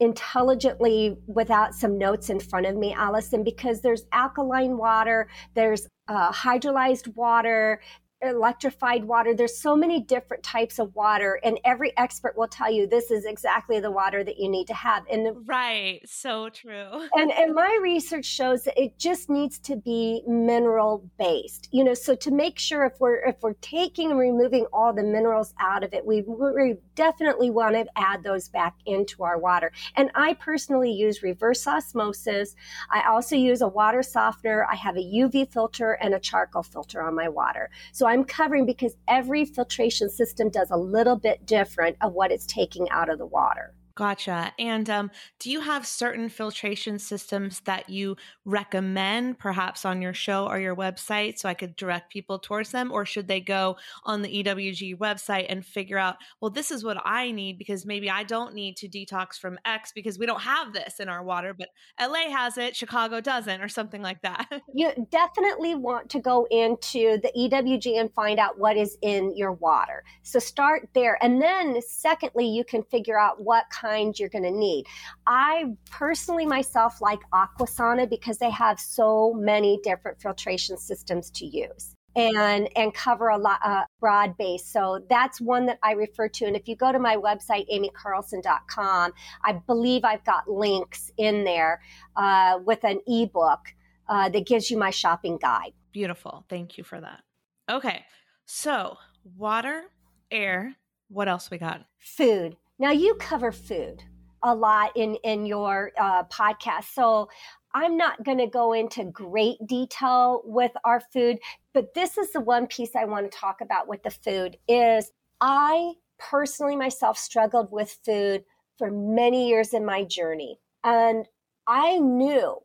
intelligently without some notes in front of me, Allison, because there's alkaline water, there's uh, hydrolyzed water, electrified water. There's so many different types of water, and every expert will tell you this is exactly the water that you need to have. And right, so true. And and my research shows that it just needs to be mineral based. You know, so to make sure if we're if we're taking and removing all the minerals out of it, we, we definitely want to add those back into our water. And I personally use reverse osmosis. I also use a water softener. I have a UV filter and a charcoal filter on my water. So I I'm covering because every filtration system does a little bit different of what it's taking out of the water. Gotcha. And um, do you have certain filtration systems that you recommend, perhaps on your show or your website, so I could direct people towards them? Or should they go on the EWG website and figure out, well, this is what I need because maybe I don't need to detox from X because we don't have this in our water, but LA has it, Chicago doesn't, or something like that? you definitely want to go into the EWG and find out what is in your water. So start there. And then, secondly, you can figure out what kind kind you're going to need. I personally myself like Aquasana because they have so many different filtration systems to use and and cover a lot uh, broad base. So that's one that i refer to. And if you go to my website aimeecarlson.com i believe i've got links in there uh, with an ebook uh, that gives you my shopping guide. Beautiful. Thank you for that. Okay. So water air what else we got? Food now, you cover food a lot in, in your uh, podcast. So I'm not going to go into great detail with our food, but this is the one piece I want to talk about with the food is I personally myself struggled with food for many years in my journey. And I knew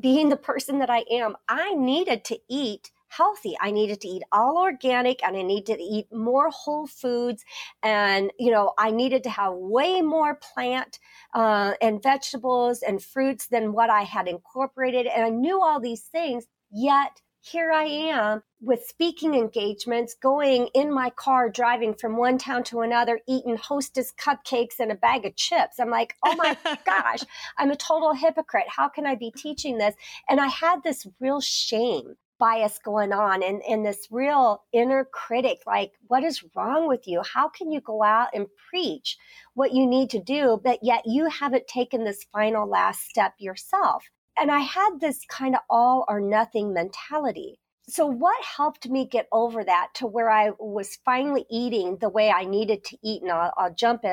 being the person that I am, I needed to eat healthy. I needed to eat all organic and I needed to eat more whole foods. And, you know, I needed to have way more plant uh, and vegetables and fruits than what I had incorporated. And I knew all these things, yet here I am with speaking engagements, going in my car, driving from one town to another, eating hostess cupcakes and a bag of chips. I'm like, oh my gosh, I'm a total hypocrite. How can I be teaching this? And I had this real shame bias going on and, and this real inner critic like what is wrong with you how can you go out and preach what you need to do but yet you haven't taken this final last step yourself And I had this kind of all or nothing mentality. So, what helped me get over that to where I was finally eating the way I needed to eat, and I'll, I'll jump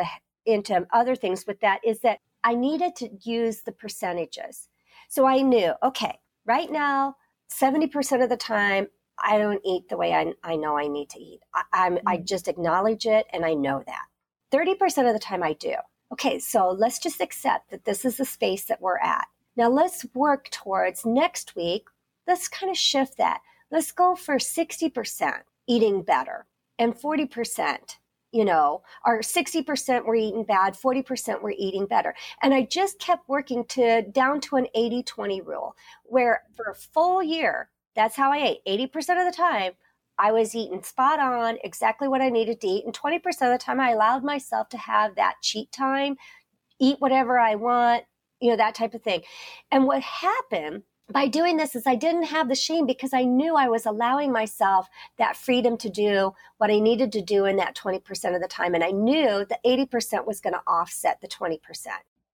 into other things with that, is that I needed to use the percentages. So I knew, okay, right now, 70% of the time, I don't eat the way I, I know I need to eat. I, I'm, mm-hmm. I mm. just acknowledge it and I know that. 30% of the time I do. Okay, so let's just accept that this is the space that we're at. Now let's work towards next week. Let's kind of shift that. Let's go for 60% eating better and 40% you know, or 60% were eating bad, 40% were eating better. And I just kept working to down to an 80 20 rule where for a full year, that's how I ate. 80% of the time, I was eating spot on exactly what I needed to eat. And 20% of the time, I allowed myself to have that cheat time, eat whatever I want, you know, that type of thing. And what happened by doing this is I didn't have the shame because I knew I was allowing myself that freedom to do what I needed to do in that 20% of the time. And I knew that 80% was going to offset the 20%.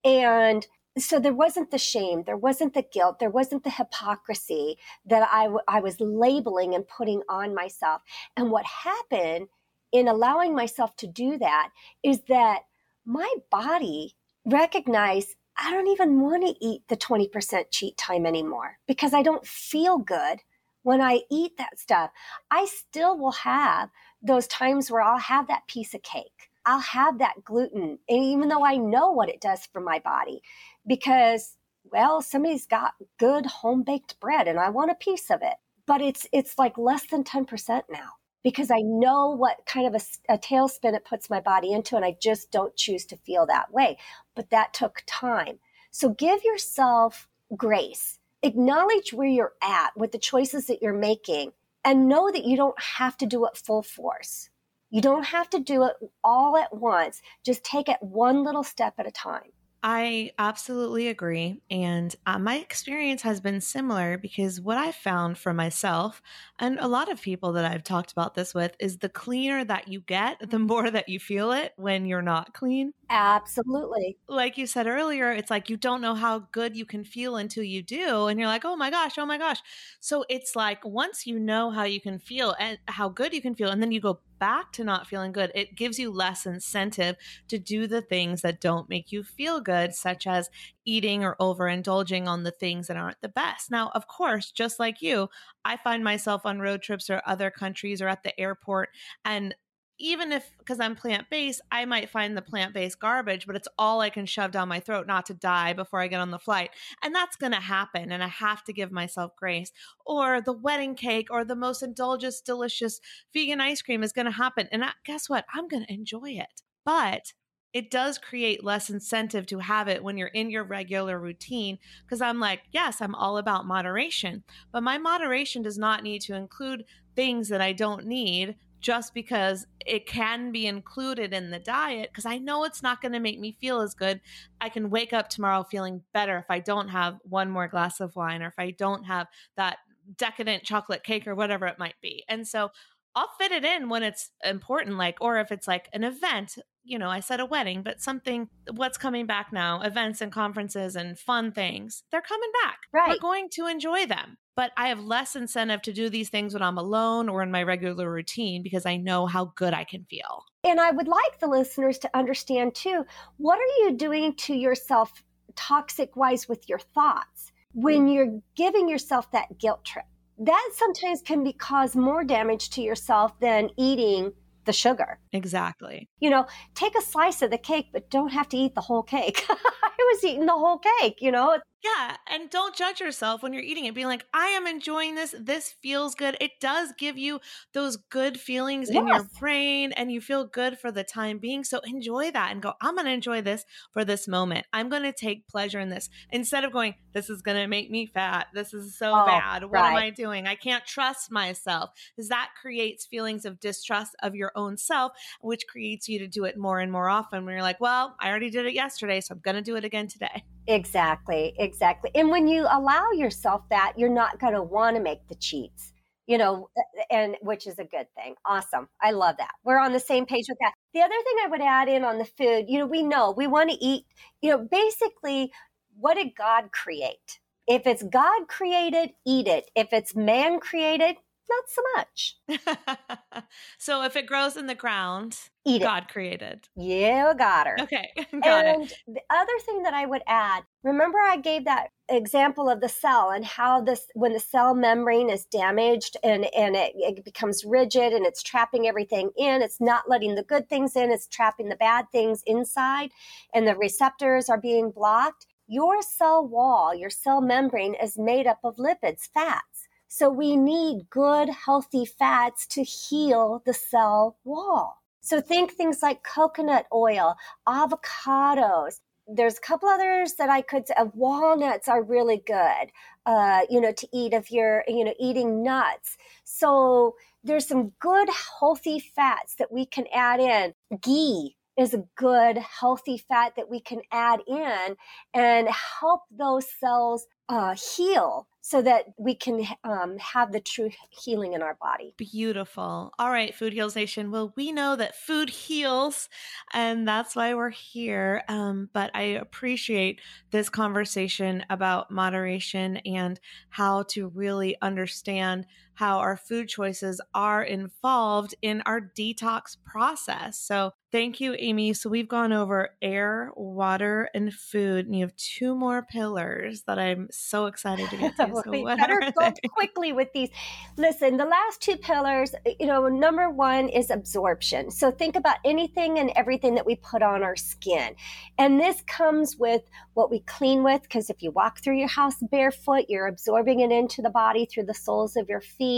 And so there wasn't the shame, there wasn't the guilt, there wasn't the hypocrisy that I, w- I was labeling and putting on myself. And what happened in allowing myself to do that is that my body recognized I don't even want to eat the 20% cheat time anymore because I don't feel good when I eat that stuff. I still will have those times where I'll have that piece of cake. I'll have that gluten, and even though I know what it does for my body, because well, somebody's got good home baked bread and I want a piece of it. But it's it's like less than 10% now because I know what kind of a, a, tailspin it puts my body into, and I just don't choose to feel that way. But that took time. So give yourself grace, acknowledge where you're at with the choices that you're making, and know that you don't have to do it full force. You don't have to do it all at once. Just take it one little step at a time. I absolutely agree. And uh, my experience has been similar because what I found for myself, and a lot of people that I've talked about this with, is the cleaner that you get, the more that you feel it when you're not clean. Absolutely. Like you said earlier, it's like you don't know how good you can feel until you do. And you're like, oh my gosh, oh my gosh. So it's like once you know how you can feel and how good you can feel, and then you go back to not feeling good, it gives you less incentive to do the things that don't make you feel good, such as eating or overindulging on the things that aren't the best. Now, of course, just like you, I find myself on road trips or other countries or at the airport and even if because I'm plant based, I might find the plant based garbage, but it's all I can shove down my throat not to die before I get on the flight. And that's going to happen. And I have to give myself grace. Or the wedding cake or the most indulgent, delicious vegan ice cream is going to happen. And I, guess what? I'm going to enjoy it. But it does create less incentive to have it when you're in your regular routine because I'm like, yes, I'm all about moderation, but my moderation does not need to include things that I don't need just because it can be included in the diet because I know it's not going to make me feel as good. I can wake up tomorrow feeling better if I don't have one more glass of wine or if I don't have that decadent chocolate cake or whatever it might be. And so I'll fit it in when it's important, like, or if it's like an event, you know, I said a wedding, but something, what's coming back now, events and conferences and fun things, they're coming back. Right. We're going to enjoy them but I have less incentive to do these things when I'm alone or in my regular routine because I know how good I can feel. And I would like the listeners to understand too what are you doing to yourself toxic wise with your thoughts when mm. you're giving yourself that guilt trip? That sometimes can be cause more damage to yourself than eating the sugar. Exactly. You know, take a slice of the cake, but don't have to eat the whole cake. I was eating the whole cake, you know? Yeah, and don't judge yourself when you're eating it. Being like, I am enjoying this. This feels good. It does give you those good feelings yes. in your brain, and you feel good for the time being. So enjoy that and go, I'm going to enjoy this for this moment. I'm going to take pleasure in this instead of going, This is going to make me fat. This is so oh, bad. What right. am I doing? I can't trust myself. Because that creates feelings of distrust of your own self, which creates you to do it more and more often when you're like, Well, I already did it yesterday, so I'm going to do it again today. Exactly, exactly. And when you allow yourself that, you're not going to want to make the cheats, you know, and which is a good thing. Awesome. I love that. We're on the same page with that. The other thing I would add in on the food, you know, we know we want to eat, you know, basically, what did God create? If it's God created, eat it. If it's man created, not so much. so if it grows in the ground, eat God created. You got her. Okay, got and it. The other thing that I would add, remember I gave that example of the cell and how this when the cell membrane is damaged and and it, it becomes rigid and it's trapping everything in, it's not letting the good things in, it's trapping the bad things inside, and the receptors are being blocked. Your cell wall, your cell membrane is made up of lipids, fats. So we need good, healthy fats to heal the cell wall. So think things like coconut oil, avocados. There's a couple others that I could. Uh, walnuts are really good, uh, you know, to eat if you're, you know, eating nuts. So there's some good, healthy fats that we can add in. Ghee is a good, healthy fat that we can add in and help those cells uh, heal so that we can um, have the true healing in our body. Beautiful. All right, Food Heals Nation. Well, we know that food heals, and that's why we're here. Um, but I appreciate this conversation about moderation and how to really understand how our food choices are involved in our detox process. So, thank you, Aimee. So, we've gone over air, water, and food, and you have two more pillars that I'm so excited to get to. So we better go they? quickly with these. Listen, the last two pillars, you know, number one is absorption. So, think about anything and everything that we put on our skin. And this comes with what we clean with, because if you walk through your house barefoot, you're absorbing it into the body through the soles of your feet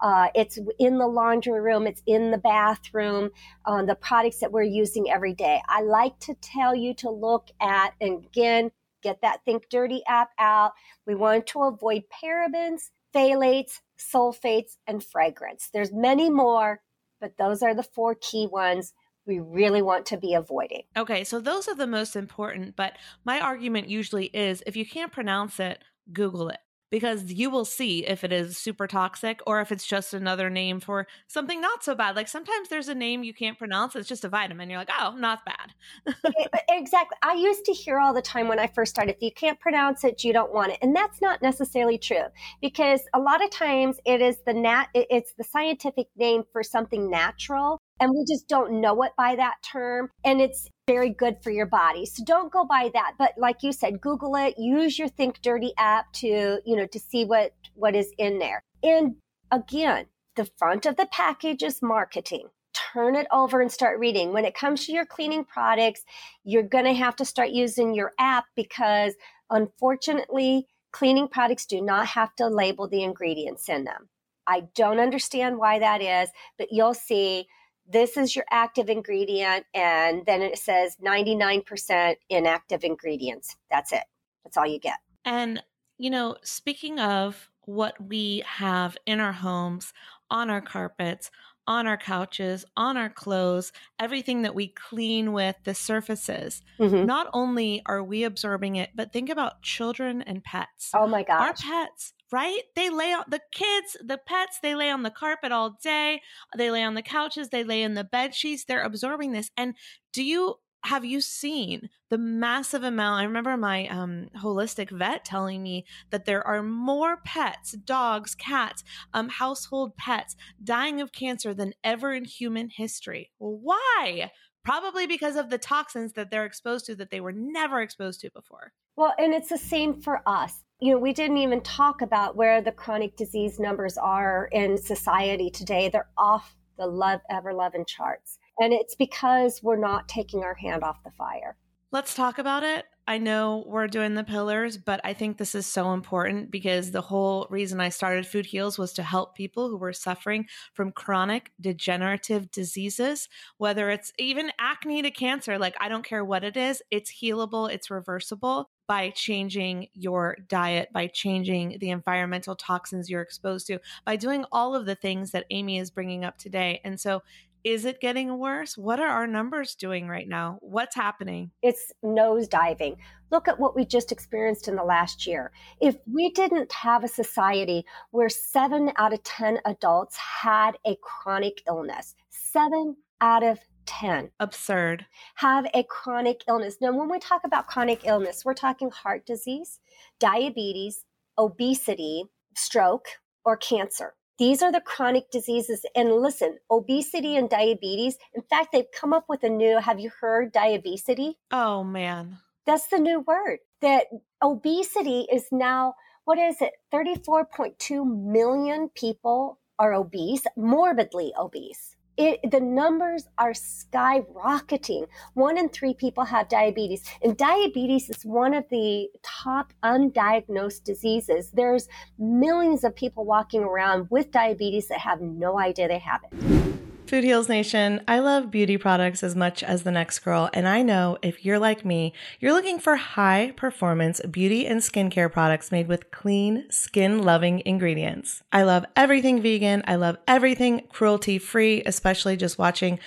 Uh, it's in the laundry room, it's in the bathroom, uh, the products that we're using every day. I like to tell you to look at, and again, get that Think Dirty app out. We want to avoid parabens, phthalates, sulfates, and fragrance. There's many more, but those are the four key ones we really want to be avoiding. Okay, so those are the most important, but my argument usually is if you can't pronounce it, Google it because you will see if it is super toxic or if it's just another name for something not so bad. Like sometimes there's a name you can't pronounce, it's just a vitamin. You're like, oh, not bad. exactly. I used to hear all the time when I first started, if you can't pronounce it, you don't want it. And that's not necessarily true because a lot of times it is the nat it's the scientific name for something natural and we just don't know it by that term. And it's very good for your body. So don't go by that. But like you said google it. Use your think dirty app to you know to see what what is in there. And again the front of the package is marketing. Turn it over and start reading. When it comes to your cleaning products you're going to have to start using your app because unfortunately cleaning products do not have to label the ingredients in them. I don't understand why that is, but you'll see this is your active ingredient, and then it says 99% inactive ingredients. That's it. That's all you get. And, you know, speaking of what we have in our homes, on our carpets, on our couches, on our clothes, everything that we clean with, the surfaces. Mm-hmm. Not only are we absorbing it, but think about children and pets. Oh my gosh. Our pets right? They lay on the kids, the pets, they lay on the carpet all day. They lay on the couches, they lay in the bed sheets. They're absorbing this. And do you have you seen the massive amount? I remember my um, holistic vet telling me that there are more pets, dogs, cats, um, household pets dying of cancer than ever in human history. Why? Probably because of the toxins that they're exposed to that they were never exposed to before. Well, and it's the same for us you know, we didn't even talk about where the chronic disease numbers are in society today. They're off the love ever loving charts. And it's because we're not taking our hand off the fire. Let's talk about it. I know we're doing the pillars, but I think this is so important because the whole reason I started Food Heals was to help people who were suffering from chronic degenerative diseases, whether it's even acne to cancer. Like, I don't care what it is, it's healable, it's reversible by changing your diet, by changing the environmental toxins you're exposed to, by doing all of the things that Aimee is bringing up today. And so, is it getting worse? What are our numbers doing right now? What's happening? It's nose diving. Look at what we just experienced in the last year. If we didn't have a society where seven out of 10 adults had a chronic illness, seven out of 10 absurd have a chronic illness. Now, when we talk about chronic illness, we're talking heart disease, diabetes, obesity, stroke, or cancer. These are the chronic diseases. And listen, obesity and diabetes, in fact, they've come up with a new, have you heard diabesity? Oh, man. That's the new word. That obesity is now, what is it? 34.2 million people are obese, morbidly obese it, the numbers are skyrocketing. One in three people have diabetes, and diabetes is one of the top undiagnosed diseases. There's millions of people walking around with diabetes that have no idea they have it. Food Heals Nation, I love beauty products as much as the next girl, and I know if you're like me, you're looking for high performance beauty and skincare products made with clean, skin loving ingredients. I love everything vegan, I love everything cruelty free, especially just watching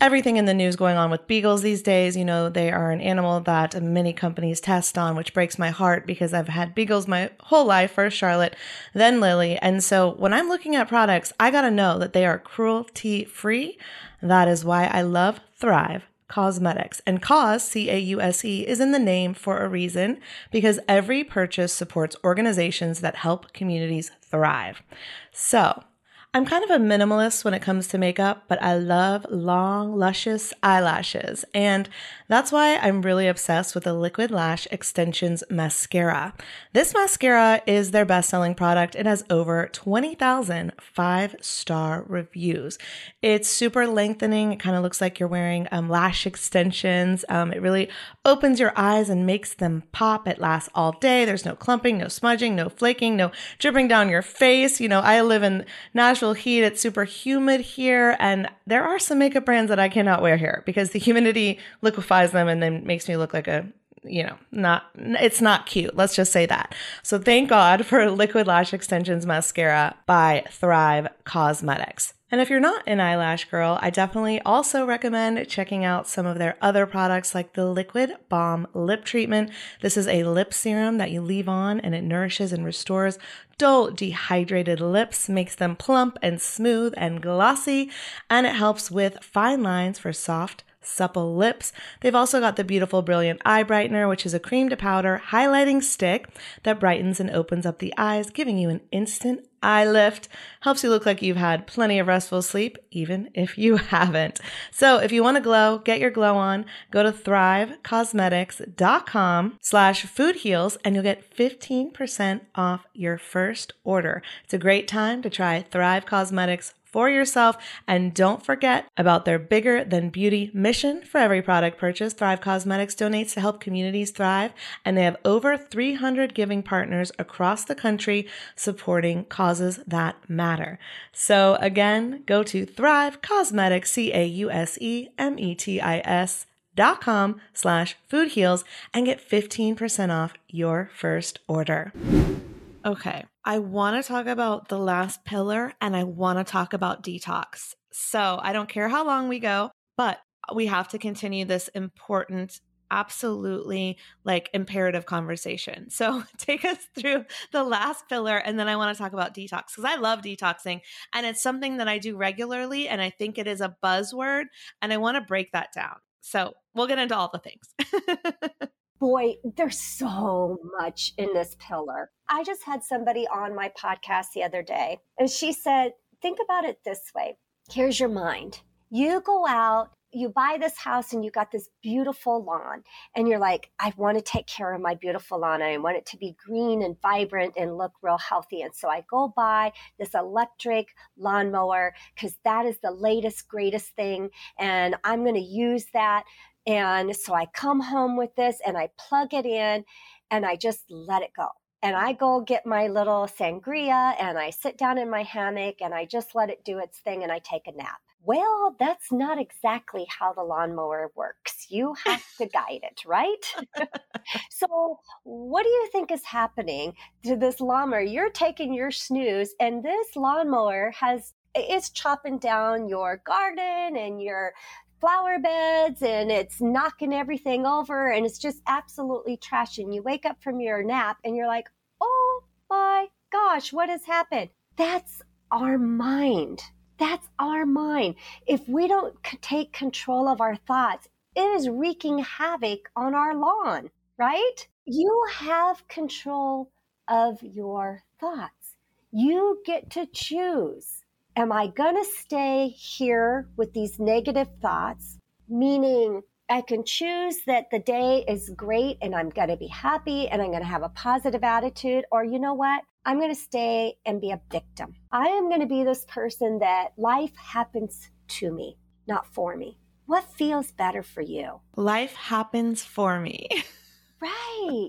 everything in the news going on with beagles these days. You know, they are an animal that many companies test on, which breaks my heart because I've had beagles my whole life, first Charlotte, then Lily. And so when I'm looking at products, I got to know that they are cruelty free. That is why I love Thrive Causemetics. And Cause, C A U S E, is in the name for a reason because every purchase supports organizations that help communities thrive. So, I'm kind of a minimalist when it comes to makeup, but I love long, luscious eyelashes. And that's why I'm really obsessed with the Liquid Lash Extensions Mascara. This mascara is their best selling product. It has over 20,000 five star reviews. It's super lengthening. It kind of looks like you're wearing um, lash extensions. Um, it really opens your eyes and makes them pop. It lasts all day. There's no clumping, no smudging, no flaking, no dripping down your face. You know, I live in Nashville heat. It's super humid here. And there are some makeup brands that I cannot wear here because the humidity liquefies them and then makes me look like a you know, not it's not cute. Let's just say that. So thank God for Liquid Lash Extensions mascara by Thrive Causemetics. And if you're not an eyelash girl, I definitely also recommend checking out some of their other products like the Liquid Balm Lip Treatment. This is a lip serum that you leave on and it nourishes and restores dull, dehydrated lips, makes them plump and smooth and glossy, and it helps with fine lines for soft, supple lips. They've also got the beautiful Brilliant Eye Brightener, which is a cream to powder highlighting stick that brightens and opens up the eyes, giving you an instant eye lift. Helps you look like you've had plenty of restful sleep, even if you haven't. So if you want to glow, get your glow on, go to thrivecausemetics.com slash foodheals and you'll get 15% off your first order. It's a great time to try Thrive Causemetics for yourself. And don't forget about their bigger than beauty mission. For every product purchase, Thrive Causemetics donates to help communities thrive. And they have over 300 giving partners across the country supporting causes that matter. So again, go to Thrive Causemetics, C A U S E M E T I S dot com slash food heals and get 15% off your first order. Okay, I want to talk about the last pillar and I want to talk about detox. So I don't care how long we go, but we have to continue this important absolutely like imperative conversation. So take us through the last pillar and then I want to talk about detox because I love detoxing and it's something that I do regularly and I think it is a buzzword and I want to break that down. So we'll get into all the things. boy, there's so much in this pillar. I just had somebody on my podcast the other day, and she said, Think about it this way here's your mind. You go out, you buy this house, and you got this beautiful lawn, and you're like, I want to take care of my beautiful lawn. I want it to be green and vibrant and look real healthy. And so I go buy this electric lawnmower because that is the latest, greatest thing. And I'm going to use that and so I come home with this and I plug it in and I just let it go. And I go get my little sangria and I sit down in my hammock and I just let it do its thing and I take a nap. Well, that's not exactly how the lawnmower works. You have to guide it, right? so, what do you think is happening to this lawnmower? You're taking your snooze, and this lawnmower has it's chopping down your garden and your flower beds and it's knocking everything over and it's just absolutely trash. And you wake up from your nap and you're like, oh my gosh, what has happened? That's our mind. That's our mind. If we don't take control of our thoughts, it is wreaking havoc on our lawn, right? You have control of your thoughts. You get to choose. Am I going to stay here with these negative thoughts? Meaning, I can choose that the day is great and I'm going to be happy and I'm going to have a positive attitude. Or, you know what? I'm going to stay and be a victim. I am going to be this person that life happens to me, not for me. What feels better for you? Life happens for me. right.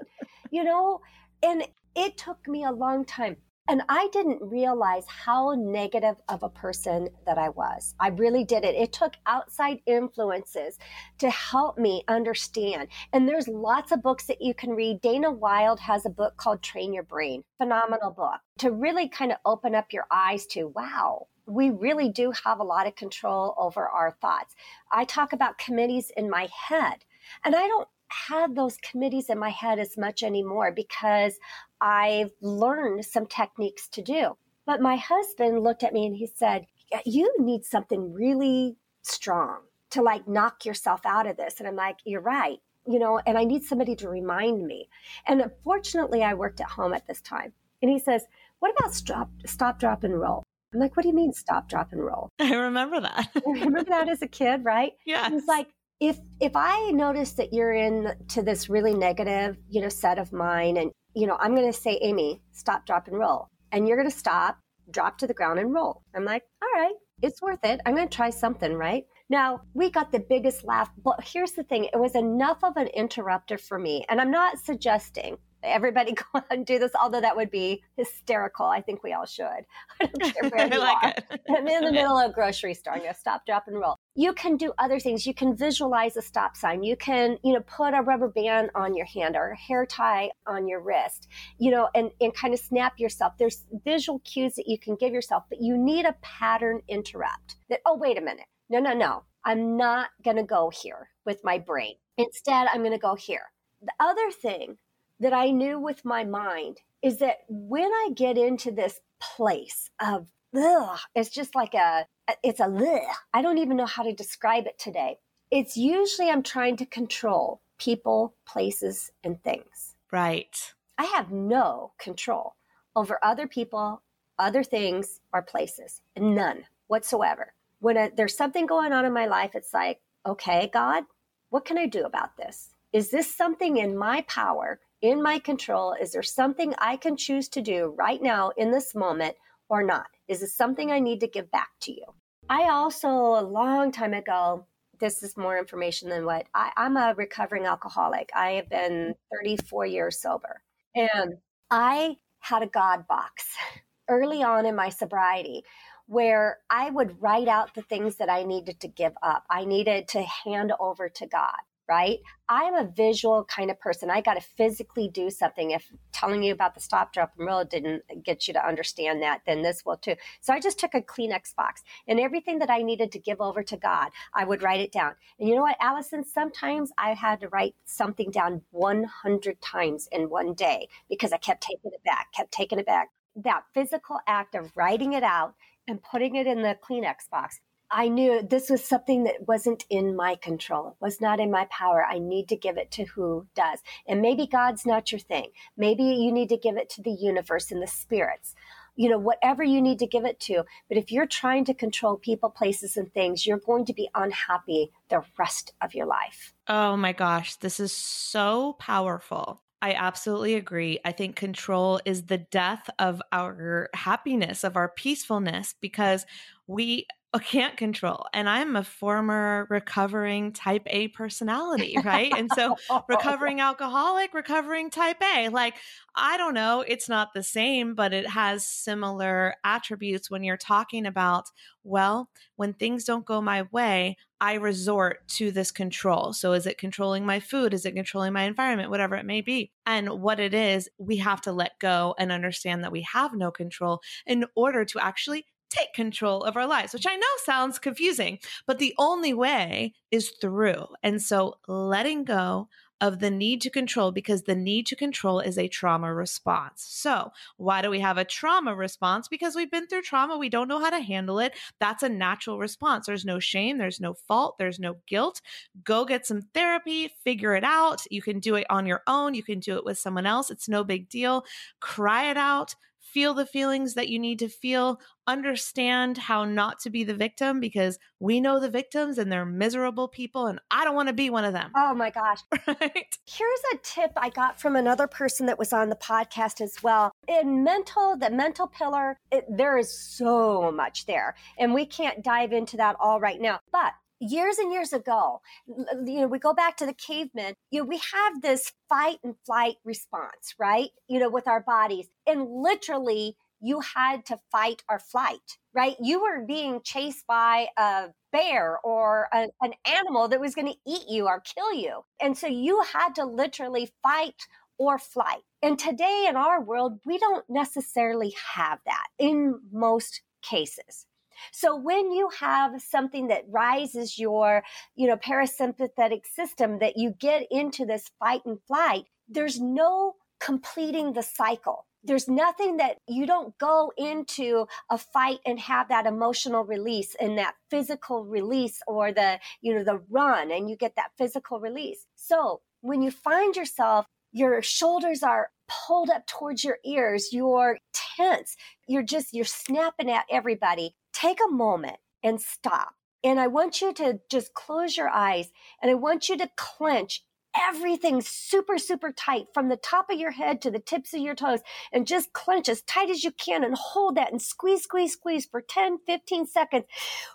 You know, and it took me a long time. And I didn't realize how negative of a person that I was. I really did it. It took outside influences to help me understand. And there's lots of books that you can read. Dana Wilde has a book called Train Your Brain, phenomenal book to really kind of open up your eyes to wow, we really do have a lot of control over our thoughts. I talk about committees in my head, and I don't have those committees in my head as much anymore because I've learned some techniques to do. But my husband looked at me and he said, You need something really strong to like knock yourself out of this. And I'm like, You're right. You know, and I need somebody to remind me. And fortunately, I worked at home at this time. And he says, What about stop, stop, drop, and roll? I'm like, What do you mean stop, drop, and roll? I remember that. I remember that as a kid, right? Yeah. He's like, if if I notice that you're in to this really negative, you know, set of mind and you know, I'm going to say, Aimee, stop, drop, and roll. And you're going to stop, drop to the ground, and roll. I'm like, all right, it's worth it. I'm going to try something, right? Now, we got the biggest laugh. But here's the thing it was enough of an interrupter for me. And I'm not suggesting everybody go and do this, although that would be hysterical. I think we all should. I don't care where you like are. It. I'm in the middle of a grocery store. I'm going to stop, drop, and roll. You can do other things. You can visualize a stop sign. You can, you know, put a rubber band on your hand or a hair tie on your wrist, you know, and, and kind of snap yourself. There's visual cues that you can give yourself, but you need a pattern interrupt that, oh, wait a minute. No, no, no. I'm not going to go here with my brain. Instead, I'm going to go here. The other thing that I knew with my mind is that when I get into this place of, ugh, it's just like a, it's a, ugh, I don't even know how to describe it today. It's usually I'm trying to control people, places, and things. Right. I have no control over other people, other things, or places. None whatsoever. When a, there's something going on in my life, it's like, okay, God, what can I do about this? Is this something in my power in my control? Is there something I can choose to do right now in this moment or not? Is it something I need to give back to you? I also, a long time ago, this is more information than what I, I'm a recovering alcoholic. I have been 34 years sober. And I had a God box early on in my sobriety where I would write out the things that I needed to give up. I needed to hand over to God right? I'm a visual kind of person. I got to physically do something. If telling you about the stop, drop, and roll didn't get you to understand that, then this will too. So I just took a Kleenex box and everything that I needed to give over to God, I would write it down. And you know what, Allison? Sometimes I had to write something down 100 times in one day because I kept taking it back, kept taking it back. That physical act of writing it out and putting it in the Kleenex box I knew this was something that wasn't in my control, was not in my power. I need to give it to who does. And maybe God's not your thing. Maybe you need to give it to the universe and the spirits. You know, whatever you need to give it to. But if you're trying to control people, places, and things, you're going to be unhappy the rest of your life. Oh my gosh, this is so powerful. I absolutely agree. I think control is the death of our happiness, of our peacefulness, because we can't control. And I'm a former recovering type A personality, right? and so recovering alcoholic, recovering type A. Like, I don't know, it's not the same, but it has similar attributes when you're talking about, well, when things don't go my way, I resort to this control. So is it controlling my food? Is it controlling my environment? Whatever it may be. And what it is, we have to let go and understand that we have no control in order to actually take control of our lives, which I know sounds confusing, but the only way is through. And so letting go of the need to control because the need to control is a trauma response. So, why do we have a trauma response? Because we've been through trauma, we don't know how to handle it. That's a natural response. There's no shame, there's no fault, there's no guilt. Go get some therapy, figure it out. You can do it on your own, you can do it with someone else. It's no big deal. Cry it out feel the feelings that you need to feel, understand how not to be the victim because we know the victims and they're miserable people and I don't want to be one of them. Oh my gosh. Right? Here's a tip I got from another person that was on the podcast as well. In mental, the mental pillar, it, there is so much there and we can't dive into that all right now. But years and years ago, you know, we go back to the cavemen, you know, we have this fight and flight response, right? You know, with our bodies. And literally, you had to fight or flight, right? You were being chased by a bear or a, an animal that was going to eat you or kill you. And so you had to literally fight or flight. And today in our world, we don't necessarily have that in most cases. So when you have something that rises your, you know, parasympathetic system that you get into this fight and flight, there's no completing the cycle. There's nothing that you don't go into a fight and have that emotional release and that physical release or the, you know, the run and you get that physical release. So when you find yourself your shoulders are pulled up towards your ears, you're tense, you're just, you're snapping at everybody take a moment and stop. And I want you to just close your eyes and I want you to clench everything super, super tight from the top of your head to the tips of your toes and just clench as tight as you can and hold that and squeeze, squeeze, squeeze for 10, 15 seconds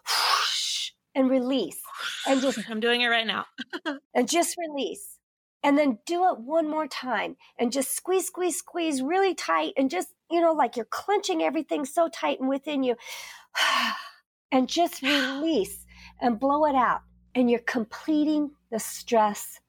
and release. And just, I'm doing it right now. and just release. And then do it one more time and just squeeze, squeeze, squeeze really tight and just, you know, like you're clenching everything so tight and within you. and just release and blow it out. And you're completing the stress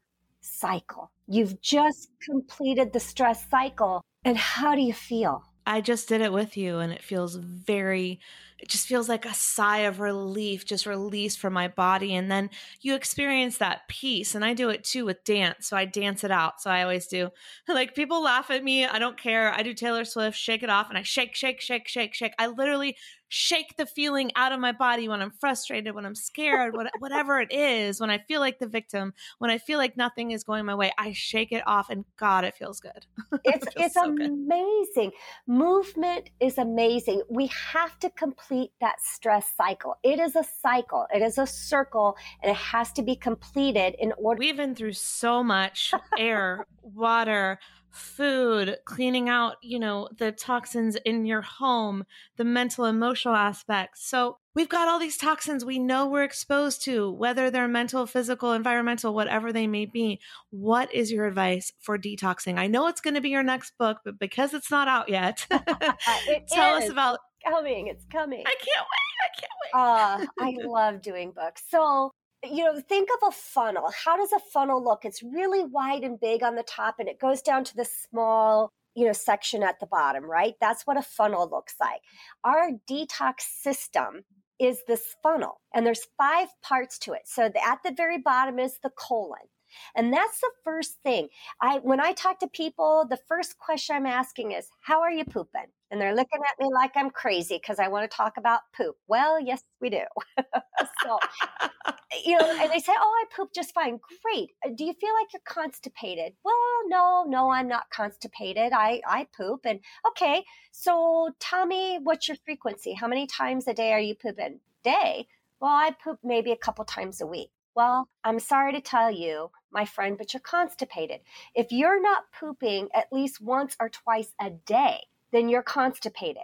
cycle. You've just completed the stress cycle. And how do you feel? I just did it with you, and it feels very it just feels like a sigh of relief, just release from my body. And then you experience that peace. And I do it too with dance. So I dance it out. So I always do. Like people laugh at me. I don't care. I do Taylor Swift, shake it off, and I shake, shake, shake, shake, shake. I literally shake the feeling out of my body when I'm frustrated, when I'm scared, whatever it is, when I feel like the victim, when I feel like nothing is going my way, I shake it off and God, it feels good. It's, it it's so amazing. Good. Movement is amazing. We have to complete that stress cycle. It is a cycle, it is a circle, and it has to be completed in order. We've been through so much air, water, food, cleaning out, you know, the toxins in your home, the mental, emotional aspects. So we've got all these toxins we know we're exposed to, whether they're mental, physical, environmental, whatever they may be. What is your advice for detoxing? I know it's going to be your next book, but because it's not out yet, tell is. us about coming. It's coming. I can't wait. I can't wait. uh, I love doing books. So you know, think of a funnel. How does a funnel look? It's really wide and big on the top and it goes down to the small, you know, section at the bottom, right? That's what a funnel looks like. Our detox system is this funnel and there's five parts to it. So the, at the very bottom is the colon. And that's the first thing. I when I talk to people, the first question I'm asking is, "How are you pooping?" And they're looking at me like I'm crazy because I want to talk about poop. Well, yes, we do. so, you know, and they say, "Oh, I poop just fine." Great. Uh, do you feel like you're constipated? Well, no, no, I'm not constipated. I I poop. And okay, so tell me what's your frequency? How many times a day are you pooping? Day. Well, I poop maybe a couple times a week. Well, I'm sorry to tell you, my friend, but you're constipated. If you're not pooping at least once or twice a day, then you're constipated.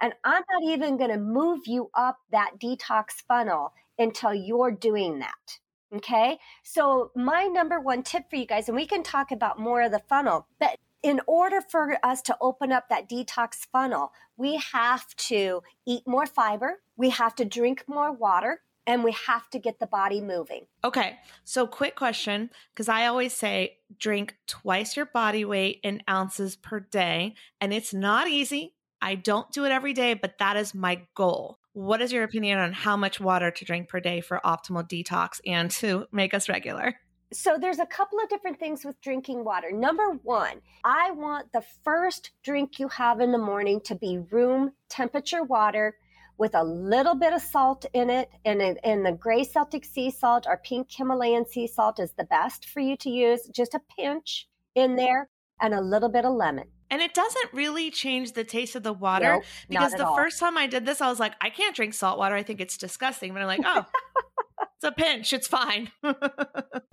And I'm not even going to move you up that detox funnel until you're doing that. Okay. So, my number one tip for you guys, and we can talk about more of the funnel, but in order for us to open up that detox funnel, we have to eat more fiber, we have to drink more water, and we have to get the body moving. Okay. So, quick question because I always say drink twice your body weight in ounces per day. And it's not easy. I don't do it every day, but that is my goal. What is your opinion on how much water to drink per day for optimal detox and to make us regular? So there's a couple of different things with drinking water. Number one, I want the first drink you have in the morning to be room temperature water with a little bit of salt in it. And, and the gray Celtic sea salt or pink Himalayan sea salt is the best for you to use. Just a pinch in there and a little bit of lemon. And it doesn't really change the taste of the water Nope, because the all. first time I did this, I was like, I can't drink salt water. I think it's disgusting. But I'm like, oh, a pinch. It's fine.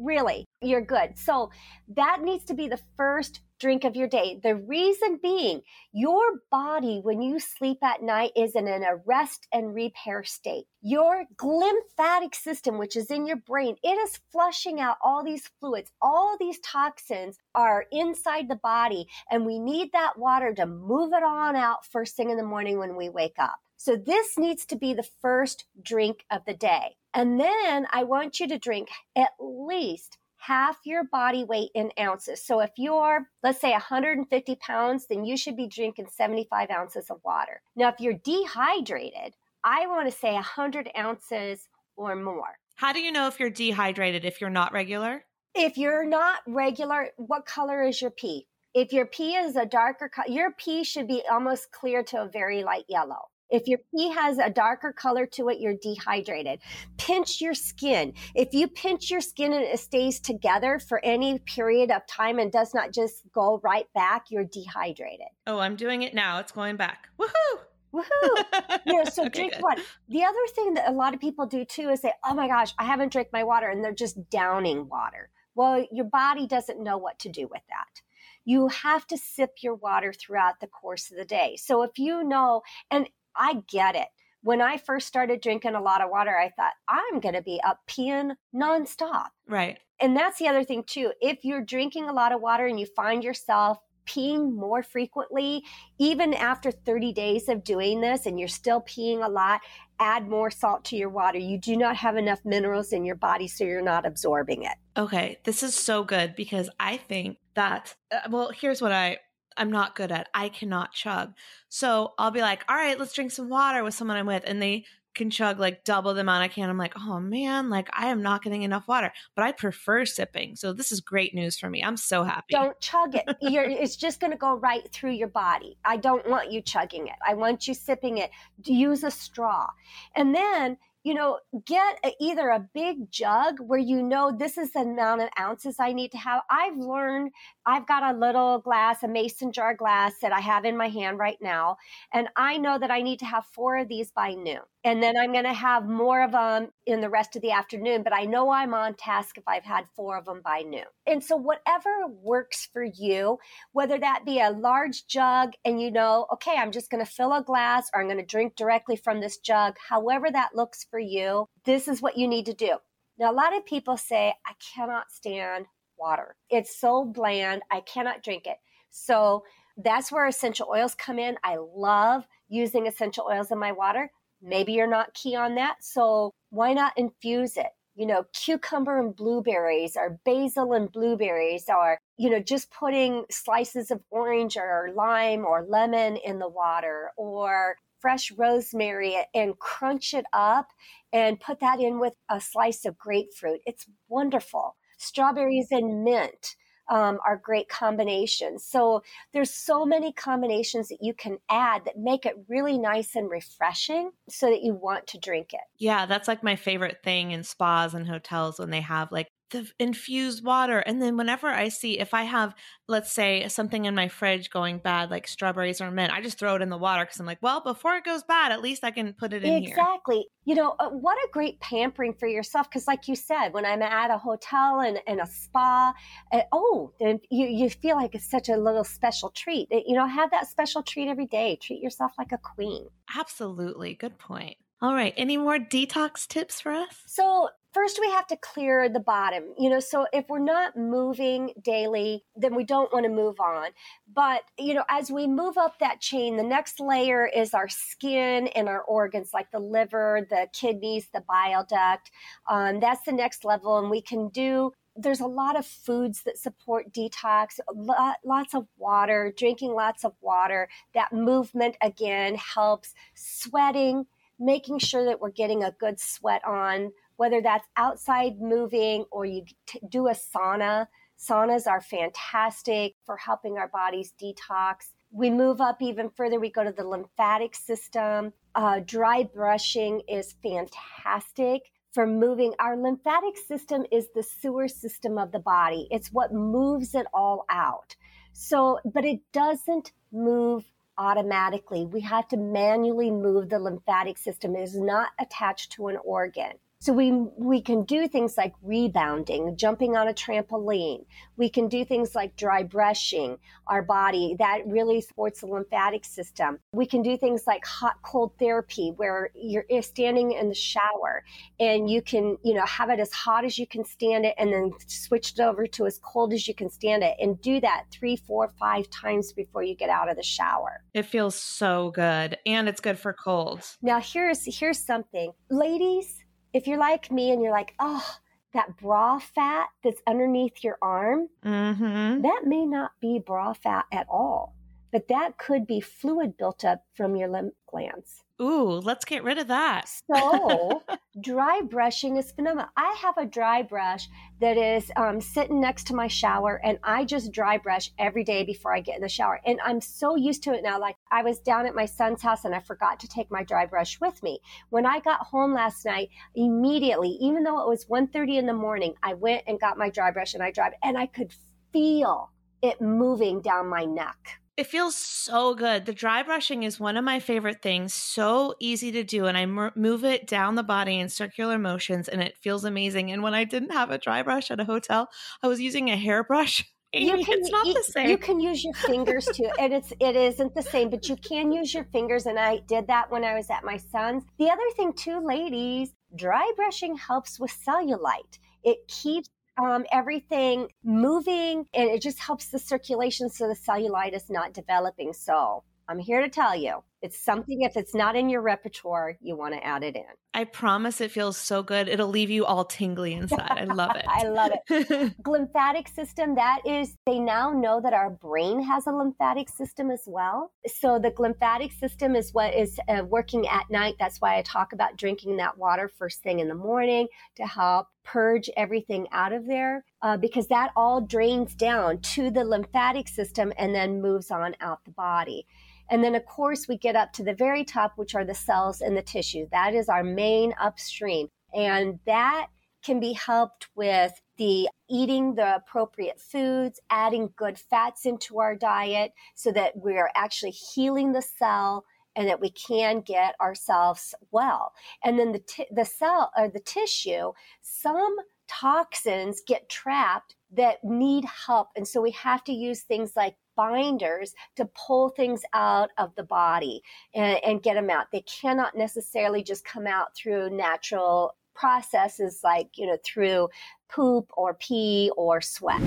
Really, you're good. So that needs to be the first drink of your day. The reason being, your body, when you sleep at night, is in an arrest and repair state. Your glymphatic system, which is in your brain, it is flushing out all these fluids. All these toxins are inside the body, and we need that water to move it on out first thing in the morning when we wake up. So this needs to be the first drink of the day. And then I want you to drink at least half your body weight in ounces. So if you're, let's say, 150 pounds, then you should be drinking 75 ounces of water. Now, if you're dehydrated, I want to say 100 ounces or more. How do you know if you're dehydrated if you're not regular? If you're not regular, what color is your pee? If your pee is a darker color, your pee should be almost clear to a very light yellow. If your pee has a darker color to it, you're dehydrated. Pinch your skin. If you pinch your skin and it stays together for any period of time and does not just go right back, you're dehydrated. Oh, I'm doing it now. It's going back. Woohoo! Woohoo! You know, so Okay, drink good. water. The other thing that a lot of people do too is say, "Oh my gosh, I haven't drank my water," and they're just downing water. Well, your body doesn't know what to do with that. You have to sip your water throughout the course of the day. So if you know, and I get it. When I first started drinking a lot of water, I thought I'm going to be up peeing nonstop Right. and that's the other thing too if you're drinking a lot of water and you find yourself peeing more frequently even after 30 days of doing this and you're still peeing a lot add more salt to your water you do not have enough minerals in your body so you're not absorbing it Okay, this is so good because I think that uh, well, here's what I I'm not good at. I cannot chug. So I'll be like, "All right, let's drink some water with someone I'm with." And they can chug like double the amount I can. I'm like, "Oh man, like I am not getting enough water." But I prefer sipping. So this is great news for me. I'm so happy. don't chug it you're, it's just going to go right through your body i don't want you chugging it i want you sipping it use a straw and then you know get a, either a big jug where you know this is the amount of ounces i need to have i've learned i've got a little glass a mason jar glass that i have in my hand right now and i know that i need to have four of these by noon and then i'm going to have more of them in the rest of the afternoon but i know i'm on task if i've had four of them by noon and so whatever works for you whether that be a large jug and you know, okay, I'm just going to fill a glass or I'm going to drink directly from this jug, however that looks for you, this is what you need to do. Now, a lot of people say, I cannot stand water. It's so bland, I cannot drink it. So that's where essential oils come in. I love using essential oils in my water. Maybe you're not key on that. So why not infuse it? you know, cucumber and blueberries or basil and blueberries or, you know, just putting slices of orange or lime or lemon in the water or fresh rosemary and crunch it up and put that in with a slice of grapefruit. It's wonderful. Strawberries and mint um, are great combinations. So there's so many combinations that you can add that make it really nice and refreshing so that you want to drink it. Yeah, that's like my favorite thing in spas and hotels when they have like the infused water. And then whenever I see if I have, let's say, something in my fridge going bad, like strawberries or mint, I just throw it in the water because I'm like, well, before it goes bad, at least I can put it in here. Exactly. You know, uh, what a great pampering for yourself. Because, like you said, when I'm at a hotel and, and a spa, uh, oh, then you, you feel like it's such a little special treat. You know, have that special treat every day. Treat yourself like a queen. Absolutely. Good point. All right. Any more detox tips for us? So, first we have to clear the bottom. You know, so if we're not moving daily, then we don't want to move on. But, you know, as we move up that chain, the next layer is our skin and our organs like the liver, the kidneys, the bile duct. Um, that's the next level. And we can do there's a lot of foods that support detox, lot, lots of water, drinking lots of water. That movement again helps. Sweating, making sure that we're getting a good sweat on, whether that's outside moving or you t- do a sauna. Saunas are fantastic for helping our bodies detox. We move up even further, we go to the lymphatic system. Uh, dry brushing is fantastic for moving. Our lymphatic system is the sewer system of the body, it's what moves it all out. So, but it doesn't move automatically. We have to manually move the lymphatic system. It is not attached to an organ. So we we can do things like rebounding, jumping on a trampoline. We can do things like dry brushing our body. That really supports the lymphatic system. We can do things like hot cold therapy where you're standing in the shower and you can, you know, have it as hot as you can stand it and then switch it over to as cold as you can stand it and do that three, four, five times before you get out of the shower. It feels so good and it's good for colds. Now here's here's something. Ladies, if you're like me and you're like, oh, that bra fat that's underneath your arm, mm-hmm. that may not be bra fat at all, but that could be fluid built up from your lymph glands. Ooh, let's get rid of that. So, dry brushing is phenomenal. I have a dry brush that is um, sitting next to my shower, and I just dry brush every day before I get in the shower. And I'm so used to it now. Like, I was down at my son's house and I forgot to take my dry brush with me. When I got home last night, immediately, even though it was 1.30 in the morning, I went and got my dry brush and I dried, and I could feel it moving down my neck. It feels so good. The dry brushing is one of my favorite things. So easy to do. And I move it down the body in circular motions and it feels amazing. And when I didn't have a dry brush at a hotel, I was using a hairbrush. Aimee, can, it's not you, the same. You can use your fingers too, and it's it isn't the same, but you can use your fingers. And I did that when I was at my son's. The other thing too, ladies, dry brushing helps with cellulite. It keeps um, everything moving and it just helps the circulation so the cellulite is not developing. So I'm here to tell you it's something, if it's not in your repertoire, you want to add it in. I promise it feels so good. It'll leave you all tingly inside. I love it. I love it. lymphatic system, that is, they now know that our brain has a lymphatic system as well. So the lymphatic system is what is uh, working at night. That's why I talk about drinking that water first thing in the morning to help purge everything out of there uh, because that all drains down to the lymphatic system and then moves on out the body. And then, of course, we get up to the very top, which are the cells and the tissue. That is our main upstream. And that can be helped with the eating the appropriate foods, adding good fats into our diet so that we're actually healing the cell and that we can get ourselves well. And then the, t- the cell or the tissue, some toxins get trapped that need help. And so we have to use things like binders to pull things out of the body and, and get them out. They cannot necessarily just come out through natural processes like, you know, through poop or pee or sweat.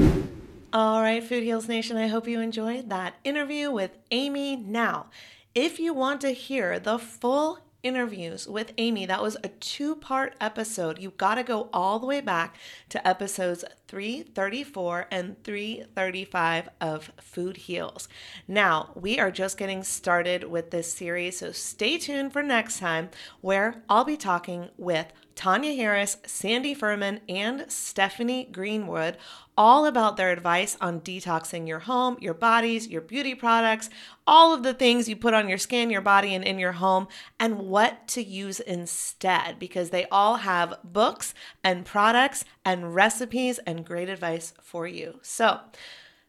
All right, Food Heals Nation, I hope you enjoyed that interview with Aimee. Now, if you want to hear the full interviews with Aimee. That was a two part episode. You've got to go all the way back to episodes 334 and 335 of Food Heals. Now, we are just getting started with this series, so stay tuned for next time where I'll be talking with Tonya Harris, Sandee Ferman, and Stephanie Greenwood all about their advice on detoxing your home, your bodies, your beauty products, all of the things you put on your skin, your body, and in your home, and what to use instead because they all have books and products and recipes and great advice for you. So,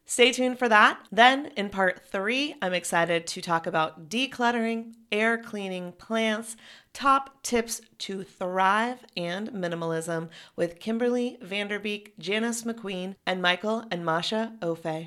Stay tuned for that. Then, in part three, I'm excited to talk about decluttering, air cleaning plants, top tips to thrive, and minimalism with Kimberly Van der Beek, Janice McQueen, and Michael and Maša Ofei.